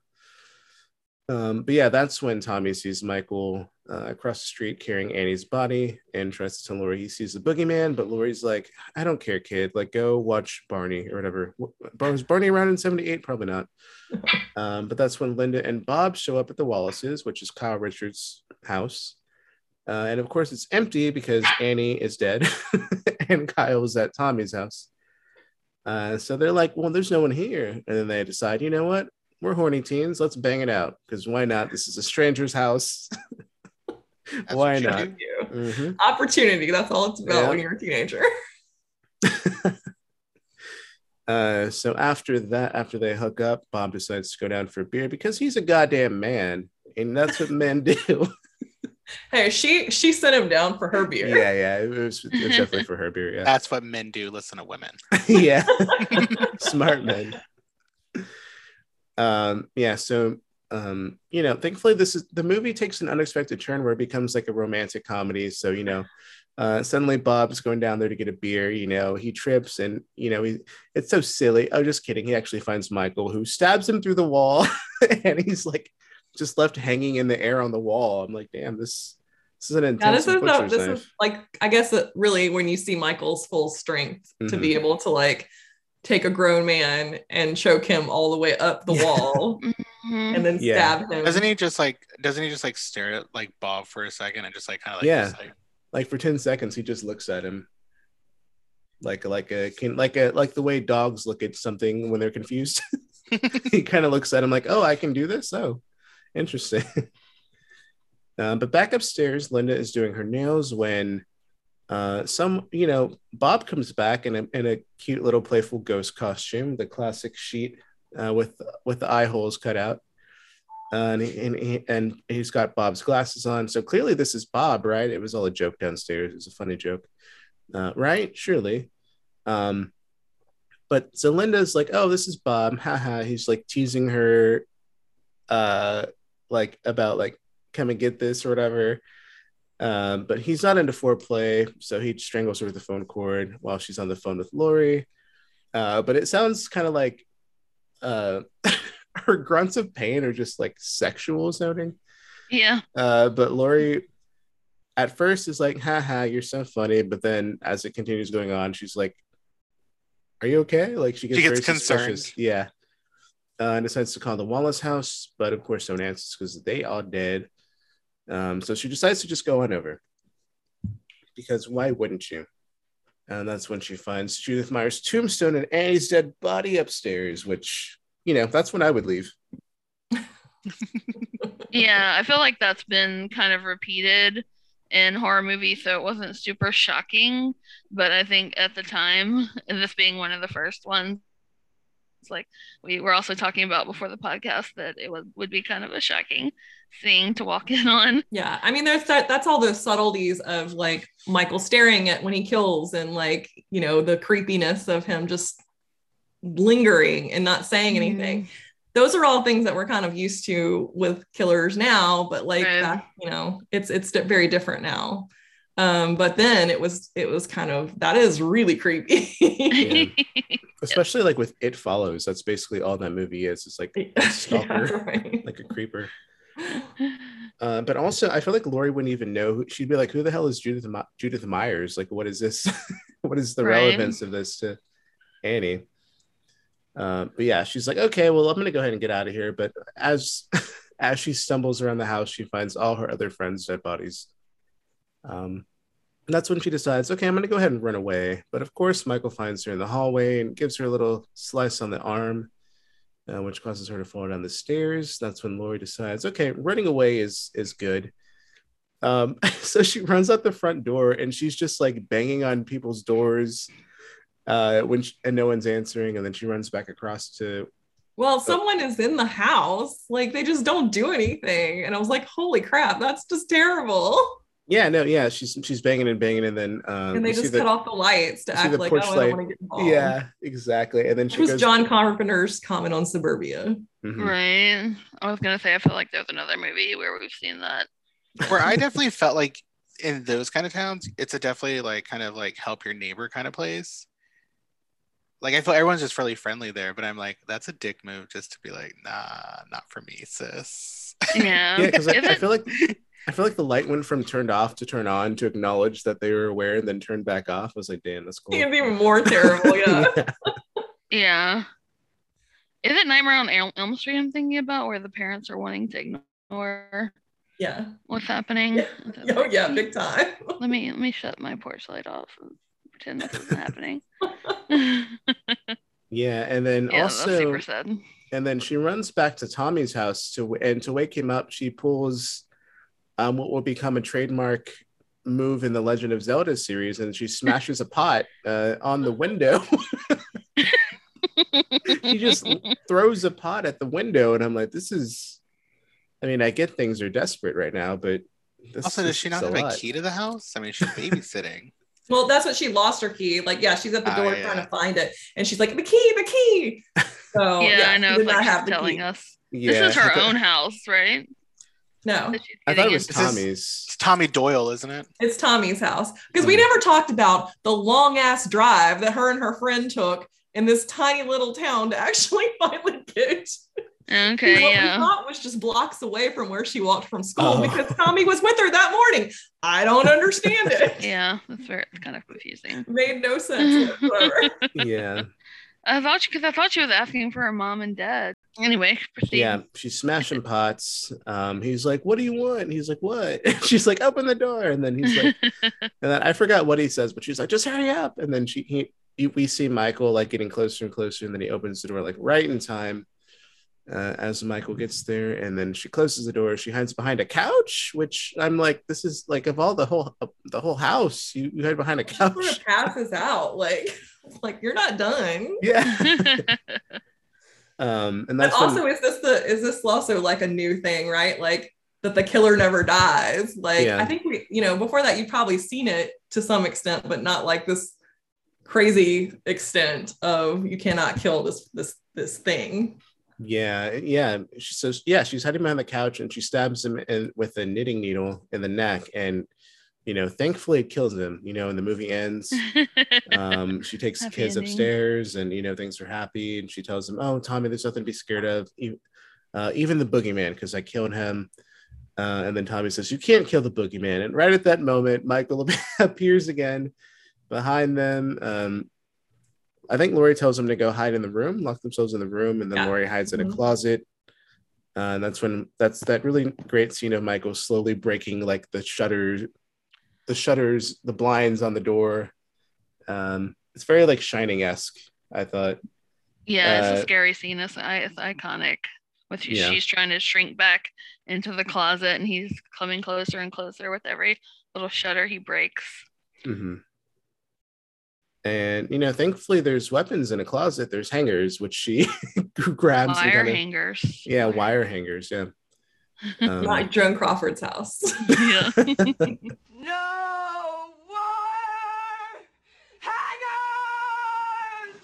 [SPEAKER 2] Um, but yeah, that's when Tommy sees Michael uh, across the street carrying Annie's body and tries to tell Laurie he sees the boogeyman. But Laurie's like, I don't care, kid. Like, go watch Barney or whatever. Wh- Was Barney around in 78? Probably not. Um, but that's when Linda and Bob show up at the Wallaces, which is Kyle Richards' house. Uh, and of course, it's empty because Annie is dead and Kyle Kyle's at Tommy's house. Uh, so they're like, well, there's no one here. And then they decide, you know what? We're horny teens. Let's bang it out. Because why not? This is a stranger's house. Why not?
[SPEAKER 3] do.
[SPEAKER 4] Thank you.
[SPEAKER 2] Mhm.
[SPEAKER 4] Opportunity. That's all it's about
[SPEAKER 2] Yeah.
[SPEAKER 4] when you're a teenager.
[SPEAKER 2] Uh, so after that, after they hook up, Bob decides to go down for a beer because he's a goddamn man. And that's what men do.
[SPEAKER 4] Hey, she she sent him down for her beer.
[SPEAKER 2] yeah, yeah. It was, it was definitely for her beer. Yeah.
[SPEAKER 3] That's what men do. Listen to women.
[SPEAKER 2] yeah smart men um yeah so um you know thankfully this is the movie takes an unexpected turn where it becomes like a romantic comedy so you know uh suddenly bob's going down there to get a beer you know he trips and you know he it's so silly oh just kidding he actually finds michael who stabs him through the wall and he's like just left hanging in the air on the wall i'm like damn this this is an
[SPEAKER 4] Yeah,
[SPEAKER 2] intense
[SPEAKER 4] this is a, this
[SPEAKER 2] knife.
[SPEAKER 4] is like I guess that really when you see Michael's full strength to be able to like take a grown man and choke him all the way up the
[SPEAKER 2] Yeah.
[SPEAKER 4] wall
[SPEAKER 5] Mhm.
[SPEAKER 4] and then
[SPEAKER 2] Yeah.
[SPEAKER 4] stab him.
[SPEAKER 3] Doesn't he just like? Doesn't he just like stare at like Bob for a second and just like kind of like,
[SPEAKER 2] Yeah.
[SPEAKER 3] just, like
[SPEAKER 2] like for 10 seconds he just looks at him like like a can like a like the way dogs look at something when they're confused he kind of looks at him like oh i can do this oh interesting um, but back upstairs linda is doing her nails when uh some you know bob comes back in a, in a cute little playful ghost costume the classic sheet uh, with with the eye holes cut out uh, and, he, and, he, and he's got Bob's glasses on. So clearly, this is Bob, right? It was all a joke downstairs. It was a funny joke, uh, right? Surely. Um, but so Linda's like, "Oh, this is Bob." Haha. He's like teasing her, uh, like about like come and get this or whatever. Um, but he's not into foreplay, so he strangles her with the phone cord while she's on the phone with Laurie. Uh, but it sounds kind of like uh her grunts of pain are just like sexual sounding.
[SPEAKER 5] Yeah.
[SPEAKER 2] Uh, but Laurie at first is like, haha, you're so funny. But then as it continues going on, she's like, Are you okay? Like she gets,
[SPEAKER 3] She gets
[SPEAKER 2] very suspicious.
[SPEAKER 3] concerned.
[SPEAKER 2] Yeah. Uh, decides to call the Wallace house, but of course, don't answer because they are dead. Um, so she decides to just go on over because why wouldn't you? And that's when she finds Judith Myers' tombstone and Annie's dead body upstairs, which, you know, that's when I would leave.
[SPEAKER 5] Yeah, I feel like that's been kind of repeated in horror movies, so it wasn't super shocking. But I think at the time, this being one of the first ones, it's like we were also talking about before the podcast that it would, would be kind of a shocking thing to walk in on.
[SPEAKER 4] Yeah, I mean, there's that. That's all those subtleties of like Michael staring at when he kills, and like you know the creepiness of him just lingering and not saying mm-hmm. anything. Those are all things that we're kind of used to with killers now, but like
[SPEAKER 5] Right.
[SPEAKER 4] back, you know, it's it's very different now. Um, but then it was it was kind of that is really creepy.
[SPEAKER 2] Especially like with It Follows. That's basically all that movie is. It's like a stalker,
[SPEAKER 4] Yeah, right.
[SPEAKER 2] like a creeper. Uh, but also, I feel like Laurie wouldn't even know. who- She'd be like, "Who the hell is Judith My- Judith Myers? Like, what is this? what is the
[SPEAKER 5] Right.
[SPEAKER 2] relevance of this to Annie?" Uh, but yeah, she's like, "Okay, well, I'm gonna go ahead and get out of here." But as as she stumbles around the house, she finds all her other friends' dead bodies. Um, and that's when she decides, "Okay, I'm gonna go ahead and run away." But of course, Michael finds her in the hallway and gives her a little slice on the arm uh, which causes her to fall down the stairs. That's when Laurie decides, okay, running away is is good. Um, so she runs out the front door and she's just like banging on people's doors uh, when she, and no one's answering, and then she runs back across to
[SPEAKER 4] Well, someone is in the house, like they just don't do anything, and I was like, "Holy crap, that's just terrible!"
[SPEAKER 2] yeah, no, yeah, she's she's banging and banging, and then um,
[SPEAKER 4] and they
[SPEAKER 2] you see
[SPEAKER 4] just
[SPEAKER 2] the-
[SPEAKER 4] cut off the lights to act like, "Oh, I don't want to get involved."
[SPEAKER 2] Yeah, exactly. And then
[SPEAKER 4] Which
[SPEAKER 2] she
[SPEAKER 4] was
[SPEAKER 2] goes,
[SPEAKER 4] John Carpenter's comment on Suburbia.
[SPEAKER 2] Mhm.
[SPEAKER 5] Right. I was gonna say I feel like there's another movie where we've seen that.
[SPEAKER 3] Where I definitely felt like in those kind of towns, it's a definitely like kind of like help your neighbor kind of place. Like I feel everyone's just fairly friendly there, but I'm like, that's a dick move just to be like, nah, not for me, sis.
[SPEAKER 5] Yeah.
[SPEAKER 2] Yeah, because I, I feel like I feel like the light went from turned off to turn on to acknowledge that they were aware, and then turned back off. I was like, damn, that's cool.
[SPEAKER 4] It's even more terrible. Yeah.
[SPEAKER 5] Yeah. Is it Nightmare on El- Elm Street I'm thinking about where the parents are wanting to ignore
[SPEAKER 4] yeah.
[SPEAKER 5] what's happening?
[SPEAKER 4] Yeah. Oh yeah, big time.
[SPEAKER 5] Let me let me shut my porch light off and pretend this isn't happening.
[SPEAKER 2] Yeah, and then
[SPEAKER 5] yeah, that's
[SPEAKER 2] also
[SPEAKER 5] super sad.
[SPEAKER 2] and then she runs back to Tommy's house to and to wake him up. She pulls um, what will become a trademark move in the Legend of Zelda series, and she smashes a pot uh, on the window. she just throws a pot at the window, and I'm like, this is. I mean, I get things are desperate right now, but this,
[SPEAKER 3] also, does she
[SPEAKER 2] is
[SPEAKER 3] not
[SPEAKER 2] a
[SPEAKER 3] have a
[SPEAKER 2] lot.
[SPEAKER 3] key to the house? I mean, she's babysitting.
[SPEAKER 4] Well, that's what she lost her key. Like, yeah, she's at the
[SPEAKER 3] Ah,
[SPEAKER 4] door
[SPEAKER 3] yeah.
[SPEAKER 4] trying to find it, and she's like, "The key, the key." So
[SPEAKER 5] yeah,
[SPEAKER 4] yeah,
[SPEAKER 5] I know.
[SPEAKER 4] she did not
[SPEAKER 5] she's
[SPEAKER 4] have the
[SPEAKER 5] telling
[SPEAKER 4] key.
[SPEAKER 5] us.
[SPEAKER 2] Yeah,
[SPEAKER 5] This is her own house, right?
[SPEAKER 4] No,
[SPEAKER 2] I thought it was
[SPEAKER 5] into.
[SPEAKER 3] This is-
[SPEAKER 2] Tommy's.
[SPEAKER 3] It's Tommy Doyle, isn't it?
[SPEAKER 4] it's Tommy's house because we
[SPEAKER 2] Mhm.
[SPEAKER 4] never talked about the long ass drive that her and her friend took in this tiny little town to actually finally get
[SPEAKER 5] Okay,
[SPEAKER 4] what we thought was just blocks away from where she walked from school
[SPEAKER 2] Oh.
[SPEAKER 4] because Tommy was with her that morning. I don't understand it.
[SPEAKER 5] Yeah, that's very it's kind of confusing.
[SPEAKER 4] Made no sense whatsoever.
[SPEAKER 2] Yeah,
[SPEAKER 5] I thought because I thought she was asking for her mom and dad. Anyway, proceed.
[SPEAKER 2] yeah. She's smashing pots. Um, he's like, "What do you want?" And he's like, "What?" she's like, "Open the door." And then he's like, and then I forgot what he says, but she's like, "Just hurry up!" And then she, he, you- we see Michael like getting closer and closer, and then he opens the door like right in time uh, as Michael gets there, and then she closes the door. She hides behind a couch, which I'm like, this is like of all the whole the whole house, you, you hide behind a couch.
[SPEAKER 4] passes out like like you're not done.
[SPEAKER 2] Yeah. Um, and
[SPEAKER 4] But
[SPEAKER 2] that's when-
[SPEAKER 4] also, is this the is this also like a new thing, right? Like that the killer never dies. Like
[SPEAKER 2] Yeah.
[SPEAKER 4] I think we, you know, before that you've probably seen it to some extent, but not like this crazy extent of you cannot kill this this this thing.
[SPEAKER 2] Yeah, yeah. She says, yeah, she's hiding behind the couch and she stabs him in, with a knitting needle in the neck. And, you know, thankfully it kills him. You know, and the movie ends. Um, she takes
[SPEAKER 5] Happy
[SPEAKER 2] kids
[SPEAKER 5] ending.
[SPEAKER 2] upstairs and, you know, things are happy. And she tells him, oh, Tommy, there's nothing to be scared of. Uh, even the boogeyman, because I killed him. Uh, and then Tommy says, you can't kill the boogeyman. And right at that moment, Michael appears again behind them. Um, I think Laurie tells them to go hide in the room, lock themselves in the room, and then
[SPEAKER 4] Yeah.
[SPEAKER 2] Laurie hides in a
[SPEAKER 4] Mhm.
[SPEAKER 2] closet. Uh, and that's when that's that really great scene of Michael slowly breaking like the shutters, the shutters, the blinds on the door. Um, it's very like Shining esque. I thought.
[SPEAKER 5] Yeah, it's
[SPEAKER 2] Uh,
[SPEAKER 5] a scary scene. It's, it's iconic. With
[SPEAKER 2] Yeah.
[SPEAKER 5] she's trying to shrink back into the closet, and he's coming closer and closer with every little shutter he breaks.
[SPEAKER 2] hmm And you know, thankfully, there's weapons in a closet. There's hangers, which she grabs.
[SPEAKER 5] Wire
[SPEAKER 2] kinda-
[SPEAKER 5] hangers.
[SPEAKER 2] Yeah, wire hangers. Yeah. Um,
[SPEAKER 4] Like Joan Crawford's house.
[SPEAKER 5] yeah.
[SPEAKER 6] No wire hangers!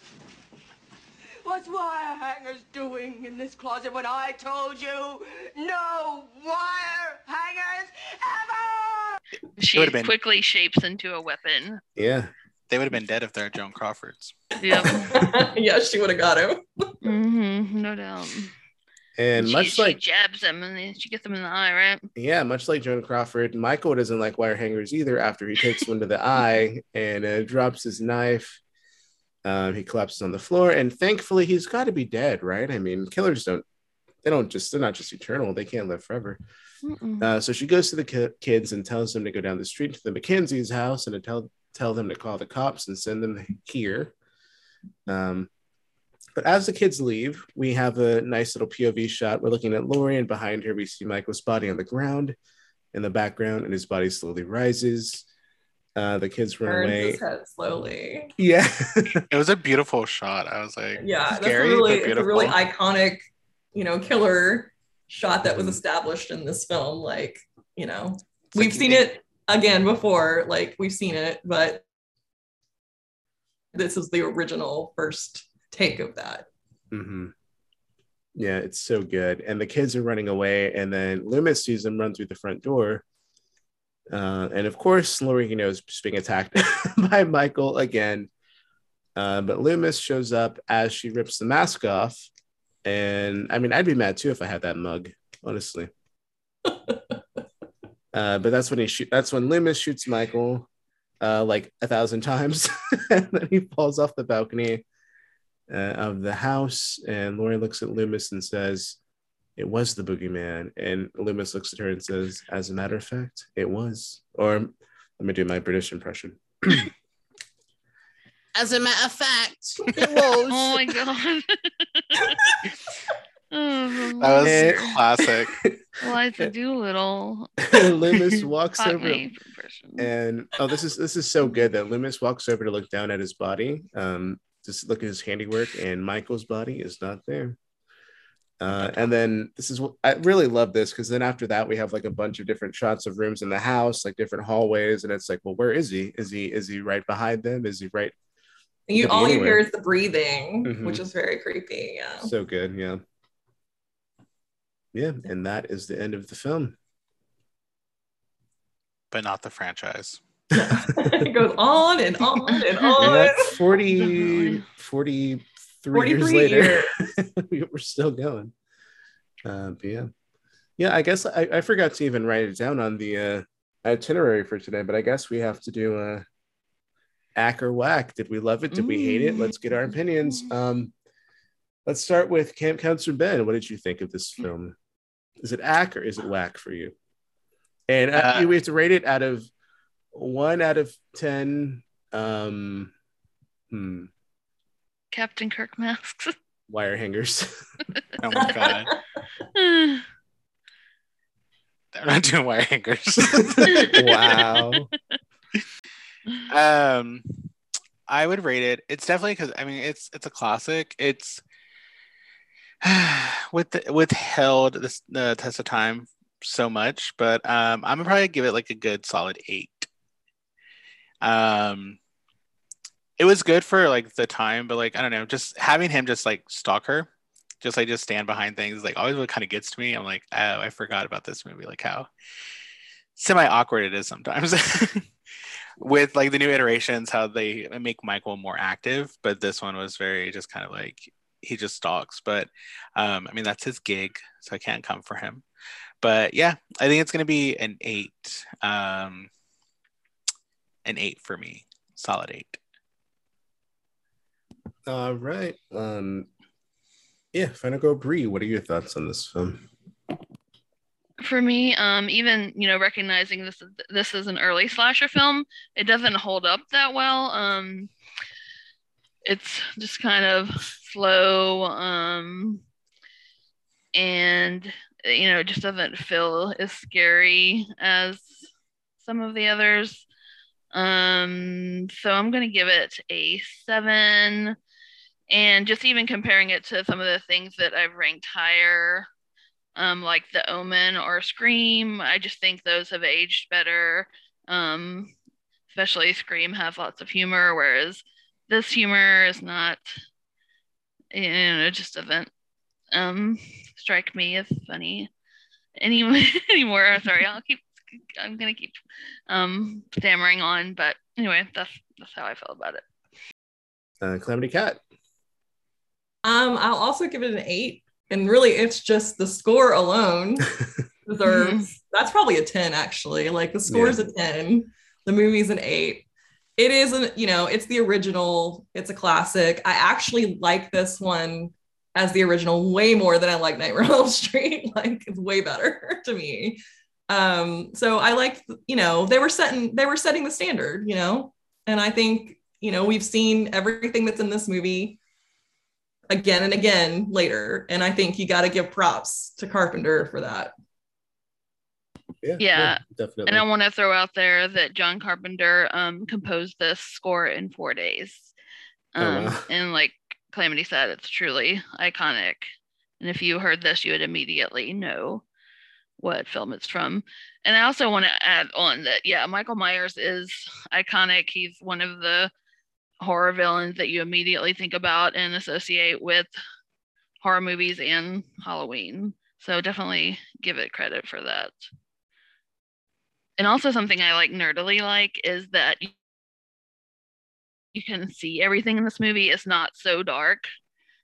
[SPEAKER 6] What's wire hangers doing in this closet when I told you no wire hangers ever?
[SPEAKER 5] She
[SPEAKER 3] been-
[SPEAKER 5] quickly shapes into a weapon.
[SPEAKER 2] yeah.
[SPEAKER 3] They would have been dead if they're Joan Crawfords.
[SPEAKER 5] Yep.
[SPEAKER 4] yeah, she would have got him.
[SPEAKER 5] hmm no doubt.
[SPEAKER 2] And
[SPEAKER 5] she,
[SPEAKER 2] much
[SPEAKER 5] she
[SPEAKER 2] like
[SPEAKER 5] jabs him and she gets him in the eye, right?
[SPEAKER 2] Yeah, much like Joan Crawford, Michael doesn't like wire hangers either. After he takes one to the eye and uh, drops his knife, um, he collapses on the floor. And thankfully, he's got to be dead, right? I mean, killers don't, they don't just, they're not just eternal. They can't live forever. Uh, so she goes to the ki- kids and tells them to go down the street to the Mackenzie's house and to tell tell them to call the cops and send them here. Um, but as the kids leave, we have a nice little POV shot. We're looking at Laurie, and behind her, we see Michael's body on the ground in the background, and his body slowly rises. Uh, the kids run
[SPEAKER 4] Turns
[SPEAKER 2] away.
[SPEAKER 4] his head slowly.
[SPEAKER 2] Yeah.
[SPEAKER 3] It was a beautiful shot. I was like,
[SPEAKER 4] Yeah, that's
[SPEAKER 3] scary,
[SPEAKER 4] really,
[SPEAKER 3] but
[SPEAKER 4] it's a
[SPEAKER 3] beautiful.
[SPEAKER 4] really iconic, you know, killer shot that was
[SPEAKER 2] Mhm.
[SPEAKER 4] established in this film. Like, you know,
[SPEAKER 3] It's
[SPEAKER 4] we've
[SPEAKER 3] like
[SPEAKER 4] seen
[SPEAKER 3] unique.
[SPEAKER 4] it again before. Like, we've seen it, but this is the original first take of that.
[SPEAKER 2] hmm Yeah, it's so good. And the kids are running away, and then Loomis sees them run through the front door. Uh, and of course, Laurie, you know, is being attacked by Michael again. Uh, but Loomis shows up as she rips the mask off. And I mean, I'd be mad too if I had that mug, honestly. uh, but that's when he shoot. That's when Loomis shoots Michael, uh, like a thousand times, and then he falls off the balcony uh, of the house. And Laurie looks at Loomis and says, It was the boogeyman. And Loomis looks at her and says, As a matter of fact, it was. Or let me do my British impression. As a matter of fact, it was.
[SPEAKER 5] Oh my god. oh,
[SPEAKER 3] that was
[SPEAKER 2] Eh.
[SPEAKER 3] classic.
[SPEAKER 5] Eliza Doolittle.
[SPEAKER 2] Loomis walks over and oh, this is this is so good that Loomis walks over to look down at his body, um, just look at his handiwork, and Michael's body is not there. Uh, and then this is what I really love this because then after that we have like a bunch of different shots of rooms in the house, like different hallways, and it's like, well, where is he? Is he is he right behind them? Is he right?
[SPEAKER 4] And you
[SPEAKER 2] Could be
[SPEAKER 4] all you hear is the breathing,
[SPEAKER 2] Mhm.
[SPEAKER 4] which is very creepy. Yeah.
[SPEAKER 2] So good, yeah, yeah. And that is the end of the film.
[SPEAKER 3] but not the franchise.
[SPEAKER 4] It goes on and on and
[SPEAKER 2] And
[SPEAKER 4] on.
[SPEAKER 2] that's 40,
[SPEAKER 5] Definitely.
[SPEAKER 2] 43, years later, we we're still going. Uh, but yeah. Yeah, I guess I, I forgot to even write it down on the uh, itinerary for today, but I guess we have to do a ack or whack. Did we love it? Did we hate it? Let's get our opinions. Um, let's start with Camp Counselor Ben. What did you think of this film? Is it ack or is it whack for you? And uh,
[SPEAKER 3] Uh,
[SPEAKER 2] we have to rate it out of one out of 10. Um, hmm,
[SPEAKER 5] Captain Kirk masks.
[SPEAKER 2] wire hangers.
[SPEAKER 3] Oh my god. They're not doing wire hangers.
[SPEAKER 2] wow.
[SPEAKER 3] um I would rate it. It's definitely because I mean it's it's a classic. It's with the, withheld this the test of time so much, but um I'm gonna probably give it like a good solid eight. Um it was good for like the time, but like I don't know, just having him just like stalk her, just like just stand behind things, like always what kind of gets to me. I'm like, oh, I forgot about this movie, like how semi awkward it is sometimes. With like the new iterations, how they make Michael more active, but this one was very just kind of like he just stalks. But um, I mean that's his gig, so I can't come for him. But yeah, I think it's gonna be an eight, um, an eight for me, solid eight.
[SPEAKER 2] All right. Um, yeah, Final Girl Brie, what are your thoughts on this film?
[SPEAKER 5] for me. Um, even you know, recognizing this this is an early slasher film, it doesn't hold up that well. Um, it's just kind of slow, um, and you know, it just doesn't feel as scary as some of the others. Um, so I'm gonna give it a seven. And just even comparing it to some of the things that I've ranked higher, um, like The Omen or Scream, I just think those have aged better. Um, especially Scream has lots of humor, whereas this humor is not, you know, it just doesn't um, strike me as funny any anymore. Sorry, I'll keep. I'm gonna keep um, stammering on, but anyway, that's that's how I feel about it.
[SPEAKER 2] Uh, Calamity Cat.
[SPEAKER 4] Um, I'll also give it an eight. And really, it's just the score alone deserves that's probably a 10, actually. Like the score is a 10, the movie's an eight. It isn't, you know, it's the original, it's a classic. I actually like this one as the original way more than I like Nightmare on Elm Street. like it's way better to me. Um, so I like, you know, they were setting they were setting the standard, you know, and I think, you know, we've seen everything that's in this movie again and again later. And I think you got to give props to Carpenter for that.
[SPEAKER 2] Yeah,
[SPEAKER 5] Yeah,
[SPEAKER 2] definitely.
[SPEAKER 5] And I want to throw out there that John Carpenter um, composed this score in four days.
[SPEAKER 2] Oh,
[SPEAKER 5] Um,
[SPEAKER 2] wow.
[SPEAKER 5] And like Calamity said, it's truly iconic. And if you heard this, you would immediately know what film it's from. And I also want to add on that, yeah, Michael Myers is iconic. He's one of the horror villains that you immediately think about and associate with horror movies and Halloween. So definitely give it credit for that. And also something I like nerdily like is that you can see everything in this movie is not so dark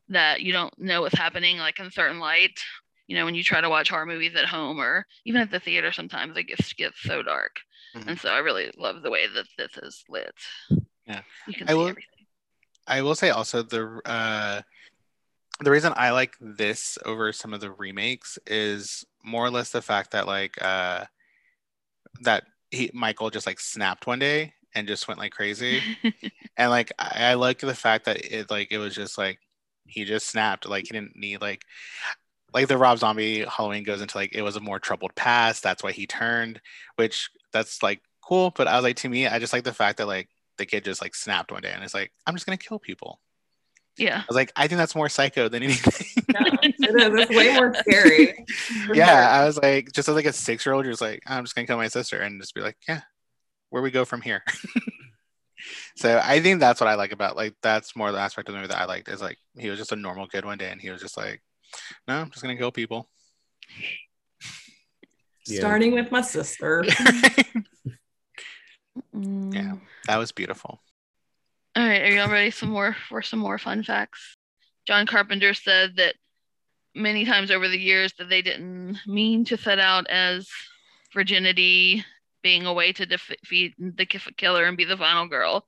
[SPEAKER 5] that you don't know what's happening like in certain light. You know, when you try to watch horror movies at home or even at the theater, sometimes it gets gets so dark.
[SPEAKER 3] Mhm.
[SPEAKER 5] And so I really love the way that this is lit.
[SPEAKER 3] Yeah.
[SPEAKER 5] You can
[SPEAKER 3] I
[SPEAKER 5] see
[SPEAKER 3] will-
[SPEAKER 5] everything.
[SPEAKER 3] I will say also the uh, the reason I like this over some of the remakes is more or less the fact that like uh, that he Michael just like snapped one day and just went like crazy, and like I, I like the fact that it like it was just like he just snapped like he didn't need like like the Rob Zombie Halloween goes into like it was a more troubled past that's why he turned which that's like cool but I was like to me I just like the fact that like the kid just like snapped one day and it's like I'm just gonna kill people
[SPEAKER 5] yeah.
[SPEAKER 3] I was like, I think that's more psycho than anything.
[SPEAKER 4] Yeah, it is. It's way more scary.
[SPEAKER 3] Yeah. I was like, just as like a six year old, you're just like, I'm just gonna kill my sister and just be like, yeah, where we go from here. so I think that's what I like about like that's more the aspect of the movie that I liked is like he was just a normal kid one day and he was just like, no, I'm just gonna kill people.
[SPEAKER 2] Yeah.
[SPEAKER 4] Starting with my sister.
[SPEAKER 5] yeah,
[SPEAKER 3] that was beautiful.
[SPEAKER 5] All right, are y'all ready some more for some more fun facts? John Carpenter said that many times over the years that they didn't mean to set out as virginity being a way to defeat the killer and be the final girl.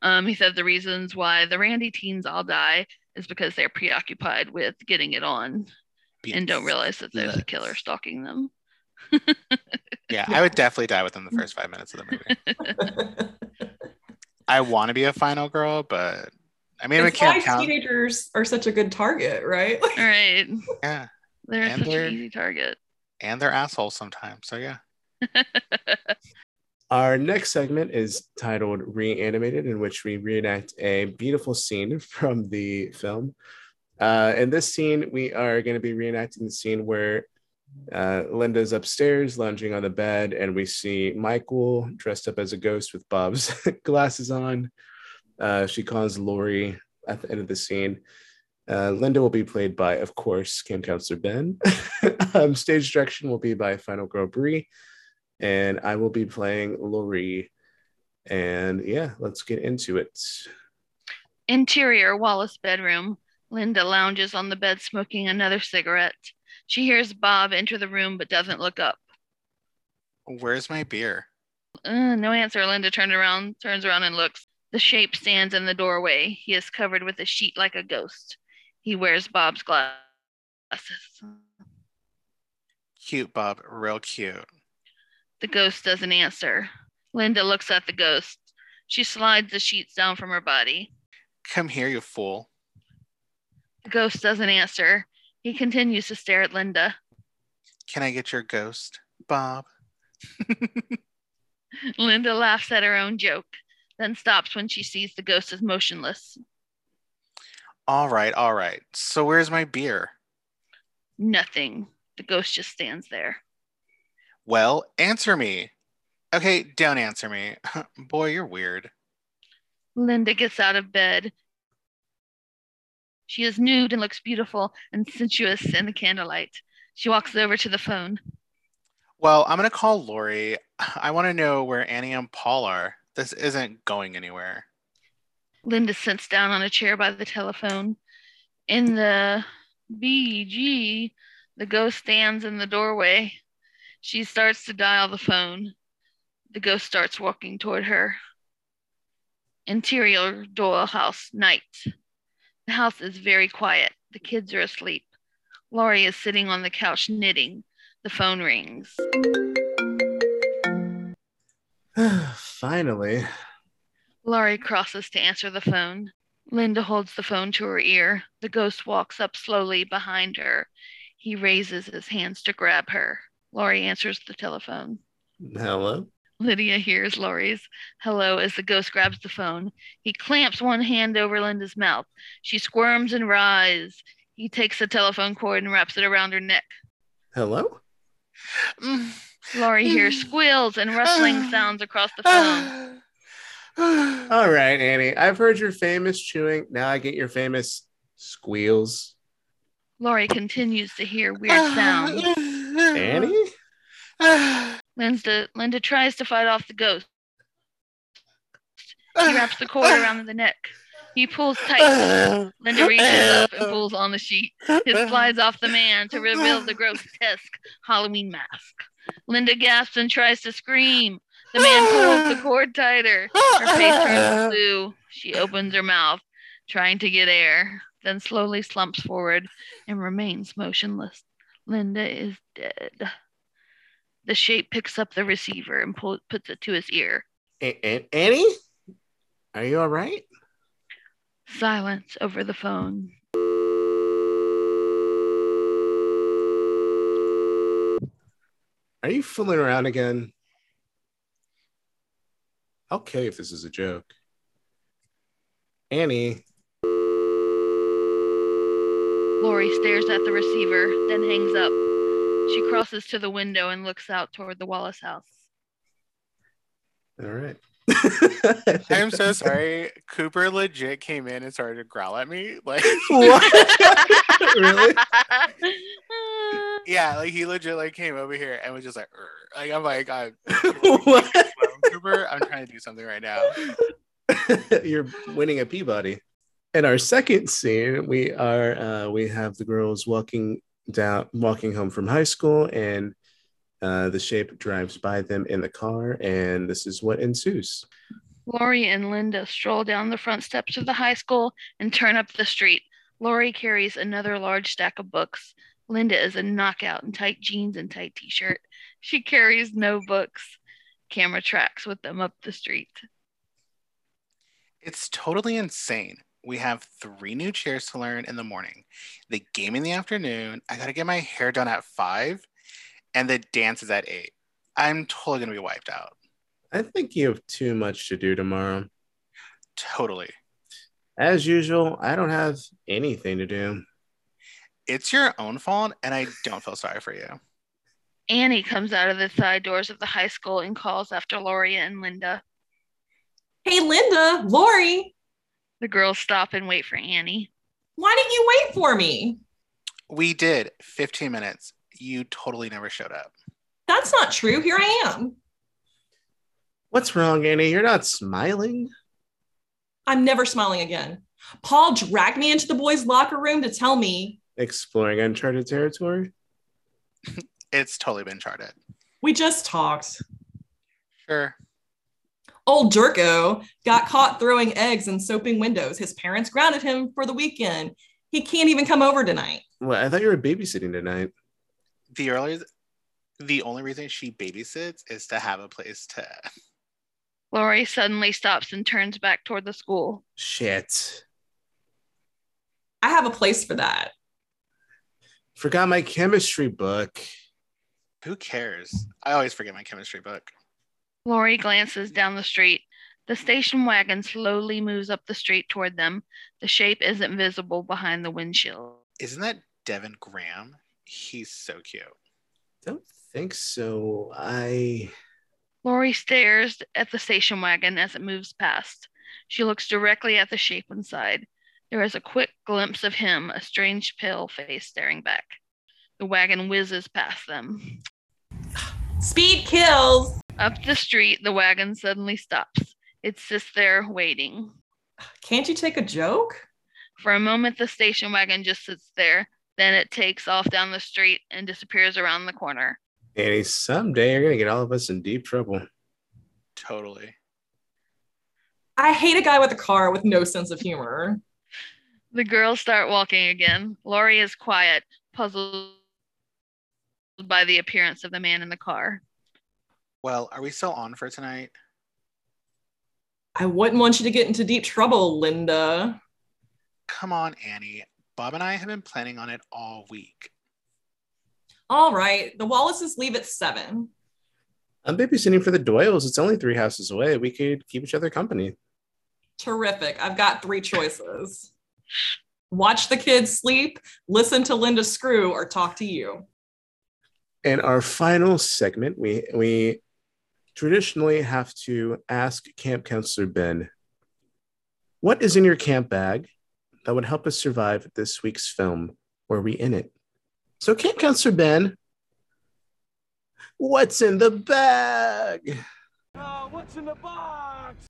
[SPEAKER 5] Um, he said the reasons why the Randy teens all die is because they're preoccupied with getting it on and don't realize that there's a killer stalking them.
[SPEAKER 3] Yeah, I would definitely die within the first five minutes of the movie. I want to be a final girl, but I mean, I
[SPEAKER 4] it's why
[SPEAKER 3] can't count.
[SPEAKER 4] teenagers are such a good target, right?
[SPEAKER 5] Right.
[SPEAKER 3] Yeah,
[SPEAKER 5] they're
[SPEAKER 3] And
[SPEAKER 5] such
[SPEAKER 3] they're-
[SPEAKER 5] an easy target.
[SPEAKER 3] and they're assholes sometimes. So yeah.
[SPEAKER 2] Our next segment is titled Reanimated, in which we reenact a beautiful scene from the film. Uh, in this scene, we are going to be reenacting the scene where uh, Linda's upstairs, lounging on the bed, and we see Michael dressed up as a ghost with Bob's glasses on. Uh, she calls Laurie at the end of the scene. Uh, Linda will be played by, of course, Camp Counselor Ben. um, stage direction will be by Final Girl Brie and I will be playing Laurie. And yeah, let's get into it.
[SPEAKER 5] Interior Wallace bedroom. Linda lounges on the bed smoking another cigarette. She hears Bob enter the room but doesn't look up.
[SPEAKER 3] Where's my beer?
[SPEAKER 5] Uh, no answer. Linda turns around, turns around and looks. The shape stands in the doorway. He is covered with a sheet like a ghost. He wears Bob's glasses.
[SPEAKER 3] Cute, Bob. Real cute.
[SPEAKER 5] The ghost doesn't answer. Linda looks at the ghost. She slides the sheets down from her body.
[SPEAKER 3] Come here, you fool.
[SPEAKER 5] The ghost doesn't answer. He continues to stare at Linda.
[SPEAKER 3] Can I get your ghost, Bob?
[SPEAKER 5] Linda laughs at her own joke, then stops when she sees the ghost is motionless.
[SPEAKER 3] All right, all right. So where's my beer?
[SPEAKER 5] Nothing. The ghost just stands there.
[SPEAKER 3] Well, answer me. Okay, don't answer me. Boy, you're weird.
[SPEAKER 5] Linda gets out of bed. She is nude and looks beautiful and sensuous in the candlelight. She walks over to the phone.
[SPEAKER 3] Well, I'm gonna call Laurie. I want to know where Annie and Paul are. This isn't going anywhere.
[SPEAKER 5] Linda sits down on a chair by the telephone. In the BG, the ghost stands in the doorway. She starts to dial the phone. The ghost starts walking toward her. Interior Doyle House, night. The house is very quiet. The kids are asleep. Laurie is sitting on the couch knitting. The phone rings.
[SPEAKER 2] Finally.
[SPEAKER 5] Laurie crosses to answer the phone. Linda holds the phone to her ear. The ghost walks up slowly behind her. He raises his hands to grab her. Laurie answers the telephone.
[SPEAKER 2] Hello.
[SPEAKER 5] Lydia hears Laurie's hello as the ghost grabs the phone. He clamps one hand over Linda's mouth. She squirms and writhes. He takes the telephone cord and wraps it around her neck.
[SPEAKER 2] Hello.
[SPEAKER 3] Mm.
[SPEAKER 5] Laurie hears squeals and rustling sounds across the phone.
[SPEAKER 2] All right, Annie. I've heard your famous chewing. Now I get your famous squeals.
[SPEAKER 5] Laurie continues to hear weird sounds.
[SPEAKER 2] Annie?
[SPEAKER 5] Linda, Linda tries to fight off the ghost. He wraps the cord around the neck. He pulls tight. Linda reaches up and pulls on the sheet. It slides off the man to reveal the grotesque Halloween mask. Linda gasps and tries to scream. The man pulls the cord tighter. Her face turns blue. She opens her mouth, trying to get air, then slowly slumps forward and remains motionless. Linda is dead. The shape picks up the receiver and pull, puts it to his ear.
[SPEAKER 2] A- A- Annie? Are you all right?
[SPEAKER 5] Silence over the phone.
[SPEAKER 2] Are you fooling around again? Okay, if this is a joke. Annie.
[SPEAKER 5] Laurie stares at the receiver, then hangs up. She crosses to the window and looks out toward the Wallace house.
[SPEAKER 2] All right.
[SPEAKER 3] I'm so sorry. Cooper legit came in and started to growl at me. Like,
[SPEAKER 2] What? really?
[SPEAKER 3] yeah, like he legit like came over here and was just like, "Urgh." like I'm like, I'm,
[SPEAKER 2] What?
[SPEAKER 3] Cooper, I'm trying to do something right now.
[SPEAKER 2] You're winning a Peabody. In our second scene, we are uh, we have the girls walking down, walking home from high school, and uh, the shape drives by them in the car, and this is what ensues.
[SPEAKER 5] Laurie and Linda stroll down the front steps of the high school and turn up the street. Laurie carries another large stack of books. Linda is a knockout in tight jeans and tight t shirt. She carries no books. Camera tracks with them up the street.
[SPEAKER 3] It's totally insane. We have three new chairs to learn in the morning, the game in the afternoon. I gotta get my hair done at five, and the dance is at eight. I'm totally gonna be wiped out.
[SPEAKER 2] I think you have too much to do tomorrow.
[SPEAKER 3] Totally.
[SPEAKER 2] As usual, I don't have anything to do.
[SPEAKER 3] It's your own fault, and I don't feel sorry for you.
[SPEAKER 5] Annie comes out of the side doors of the high school and calls after Laurie and Linda.
[SPEAKER 4] Hey, Linda, Laurie,
[SPEAKER 5] The girls stop and wait for Annie.
[SPEAKER 4] why didn't you wait for me?
[SPEAKER 3] We did 15 minutes. You totally never showed up.
[SPEAKER 4] That's not true. Here I am.
[SPEAKER 2] What's wrong, Annie? You're not smiling.
[SPEAKER 4] I'm never smiling again. Paul dragged me into the boys' locker room to tell me
[SPEAKER 2] Exploring uncharted territory.
[SPEAKER 3] It's totally been charted.
[SPEAKER 4] we just talked.
[SPEAKER 3] Sure.
[SPEAKER 4] Old Jerko got caught throwing eggs and soaping windows. His parents grounded him for the weekend. He can't even come over tonight.
[SPEAKER 2] Well, I thought you were babysitting tonight.
[SPEAKER 3] The earlier the only reason she babysits is to have a place to.
[SPEAKER 5] Laurie suddenly stops and turns back toward the school.
[SPEAKER 2] Shit.
[SPEAKER 4] I have a place for that.
[SPEAKER 2] Forgot my chemistry book.
[SPEAKER 3] Who cares? I always forget my chemistry book.
[SPEAKER 5] Laurie glances down the street. The station wagon slowly moves up the street toward them. The shape isn't visible behind the windshield.
[SPEAKER 3] Isn't that Devin Graham? He's so cute.
[SPEAKER 2] Don't think so. I.
[SPEAKER 5] Laurie stares at the station wagon as it moves past. She looks directly at the shape inside. There is a quick glimpse of him, a strange pale face staring back. The wagon whizzes past them.
[SPEAKER 4] Speed kills.
[SPEAKER 5] Up the street, the wagon suddenly stops. It sits there waiting.
[SPEAKER 4] Can't you take a joke?
[SPEAKER 5] For a moment, the station wagon just sits there. Then it takes off down the street and disappears around the corner.
[SPEAKER 2] Annie, someday you're gonna get all of us in deep trouble.
[SPEAKER 3] Totally.
[SPEAKER 4] I hate a guy with a car with no sense of humor.
[SPEAKER 5] The girls start walking again. Laurie is quiet, puzzled by the appearance of the man in the car.
[SPEAKER 3] Well, are we still on for tonight?
[SPEAKER 4] I wouldn't want you to get into deep trouble, Linda.
[SPEAKER 3] Come on, Annie. Bob and I have been planning on it all week.
[SPEAKER 4] All right, the Wallaces leave at seven.
[SPEAKER 2] I'm babysitting for the Doyles. It's only three houses away. We could keep each other company.
[SPEAKER 4] Terrific. I've got three choices watch the kids sleep, listen to Linda Screw, or talk to you.
[SPEAKER 2] And our final segment, we we traditionally have to ask camp counselor Ben, what is in your camp bag that would help us survive this week's film? Were we in it? So, camp counselor Ben, what's in the bag? Oh, what's in the box?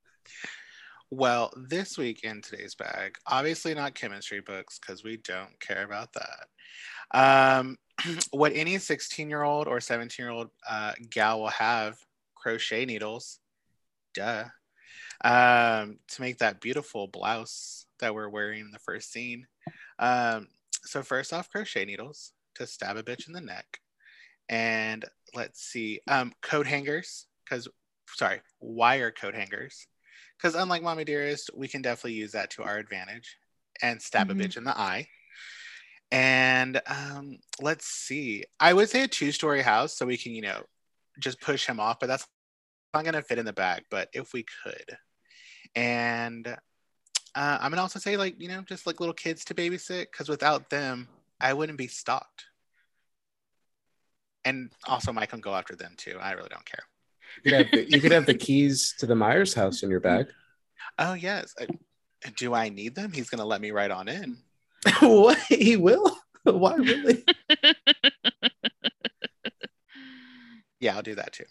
[SPEAKER 3] Well, this week in today's bag, obviously not chemistry books because we don't care about that. Um, what any 16 year old or 17 year old uh, gal will have crochet needles, duh, um, to make that beautiful blouse that we're wearing in the first scene. Um, so, first off, crochet needles to stab a bitch in the neck. And let's see, um, coat hangers, because, sorry, wire coat hangers because unlike mommy dearest we can definitely use that to our advantage and stab
[SPEAKER 4] Mhm.
[SPEAKER 3] a bitch in the eye and um, let's see i would say a two-story house so we can you know just push him off but that's not going to fit in the bag but if we could and uh, i'm gonna also say like you know just like little kids to babysit because without them i wouldn't be stocked and also mike can go after them too i really don't care
[SPEAKER 2] You could have the, you could have the keys to the Myers house in your bag.
[SPEAKER 3] oh yes Uh, do i need them he's gonna let me right on in
[SPEAKER 2] what? He will? Why really?
[SPEAKER 3] Yeah, I'll do that too.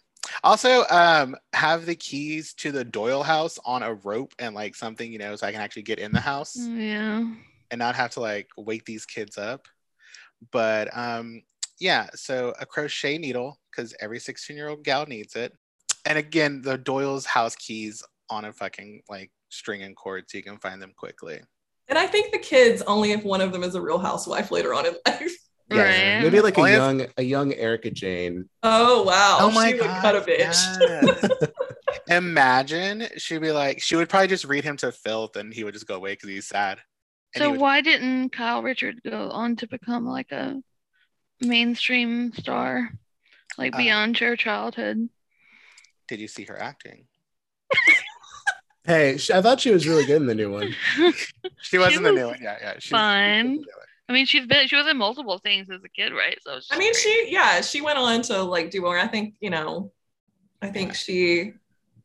[SPEAKER 3] Also, um, have the keys to the Doyle house on a rope and like something, you know, so I can actually get in the house
[SPEAKER 5] Yeah.
[SPEAKER 3] and not have to like wake these kids up. But um, yeah, so a crochet needle because every 16 year old gal needs it. And again, the Doyle's house keys on a fucking like string and cord so you can find them quickly.
[SPEAKER 4] And I think the kids only if one of them is a real housewife later on in life.
[SPEAKER 5] Right.
[SPEAKER 2] Maybe like a
[SPEAKER 3] Only if-
[SPEAKER 2] young a young Erika Jayne.
[SPEAKER 4] Oh wow. she would cut a bitch.
[SPEAKER 3] yes. Imagine she'd be like, she would probably just read him to filth and he would just go away because he's sad. And he
[SPEAKER 5] So
[SPEAKER 3] would-
[SPEAKER 5] why didn't Kyle Richard go on to become like a mainstream star, like
[SPEAKER 3] Uh,
[SPEAKER 5] beyond your childhood?
[SPEAKER 3] did you see her acting?
[SPEAKER 2] Hey, sh- I thought she was really good in the new one.
[SPEAKER 3] She was in the
[SPEAKER 5] was
[SPEAKER 3] new one. Yeah, yeah. She's,
[SPEAKER 5] fine. I mean, she's been she was in multiple things as a kid, right? So
[SPEAKER 4] I mean,
[SPEAKER 5] great.
[SPEAKER 4] she yeah, she went on to like do more. I think, you know, I think she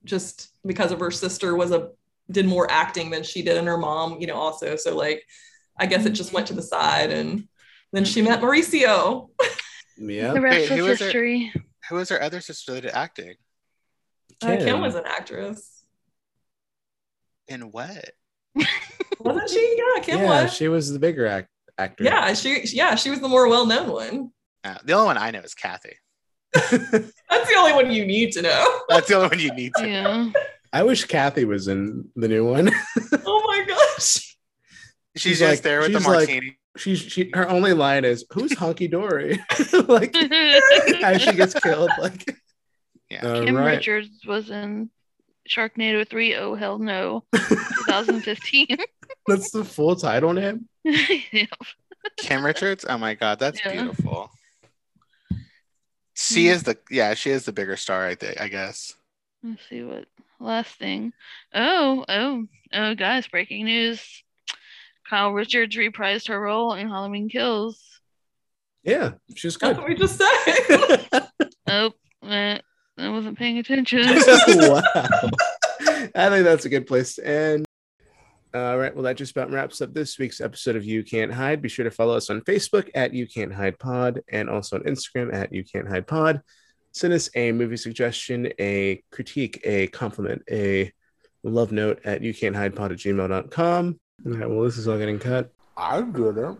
[SPEAKER 4] just because of her sister was a did more acting than she did and her mom, you know, also. So like I guess it just went to the side and then she met Mauricio.
[SPEAKER 2] Yeah.
[SPEAKER 5] the rest
[SPEAKER 3] Wait,
[SPEAKER 5] is
[SPEAKER 3] who was her-
[SPEAKER 5] history.
[SPEAKER 3] Who was her other sister that did acting?
[SPEAKER 4] Uh, Kim
[SPEAKER 2] Kim.
[SPEAKER 4] was an actress.
[SPEAKER 3] In what?
[SPEAKER 4] Wasn't she? Yeah, Kim was.
[SPEAKER 2] yeah,
[SPEAKER 4] was.
[SPEAKER 2] she was the bigger act- actor.
[SPEAKER 4] yeah, she yeah, she was the more well-known one.
[SPEAKER 3] Uh, the only one I know is Kathy.
[SPEAKER 4] That's the only one you need to know.
[SPEAKER 3] That's the only one you need to.
[SPEAKER 5] Yeah.
[SPEAKER 2] I wish Kathy was in the new one.
[SPEAKER 4] Oh my gosh.
[SPEAKER 3] She's,
[SPEAKER 2] She's
[SPEAKER 3] just
[SPEAKER 2] like-
[SPEAKER 3] there with the
[SPEAKER 2] she's like-
[SPEAKER 3] martini.
[SPEAKER 2] She's she her only line is who's honky dory? like as she gets killed. Like
[SPEAKER 3] Yeah.
[SPEAKER 2] all
[SPEAKER 5] Kim
[SPEAKER 2] right.
[SPEAKER 5] Richards was in Sharknado 3. Oh, hell no. 2015.
[SPEAKER 2] That's the full title name.
[SPEAKER 5] yeah.
[SPEAKER 3] Kim Richards. Oh my god, that's
[SPEAKER 5] Yeah.
[SPEAKER 3] beautiful. She is the yeah, she is the bigger star, I think. I guess.
[SPEAKER 5] Let's see what last thing. Oh, oh, oh, guys! Breaking news: Kyle Richards reprised her role in Halloween Kills.
[SPEAKER 2] Yeah, she's
[SPEAKER 4] That's
[SPEAKER 2] good.
[SPEAKER 4] what we just said.
[SPEAKER 5] Oh, eh, I wasn't paying attention.
[SPEAKER 2] wow. I think that's a good place to end. All right. Well, that just about wraps up this week's episode of You Can't Hide. Be sure to follow us on Facebook at You Can't Hide Pod and also on Instagram at You Can't Hide Pod. Send us a movie suggestion, a critique, a compliment, a love note at you can't hide pod at gmail.com. All right. Well, this is all getting cut.
[SPEAKER 1] I did it.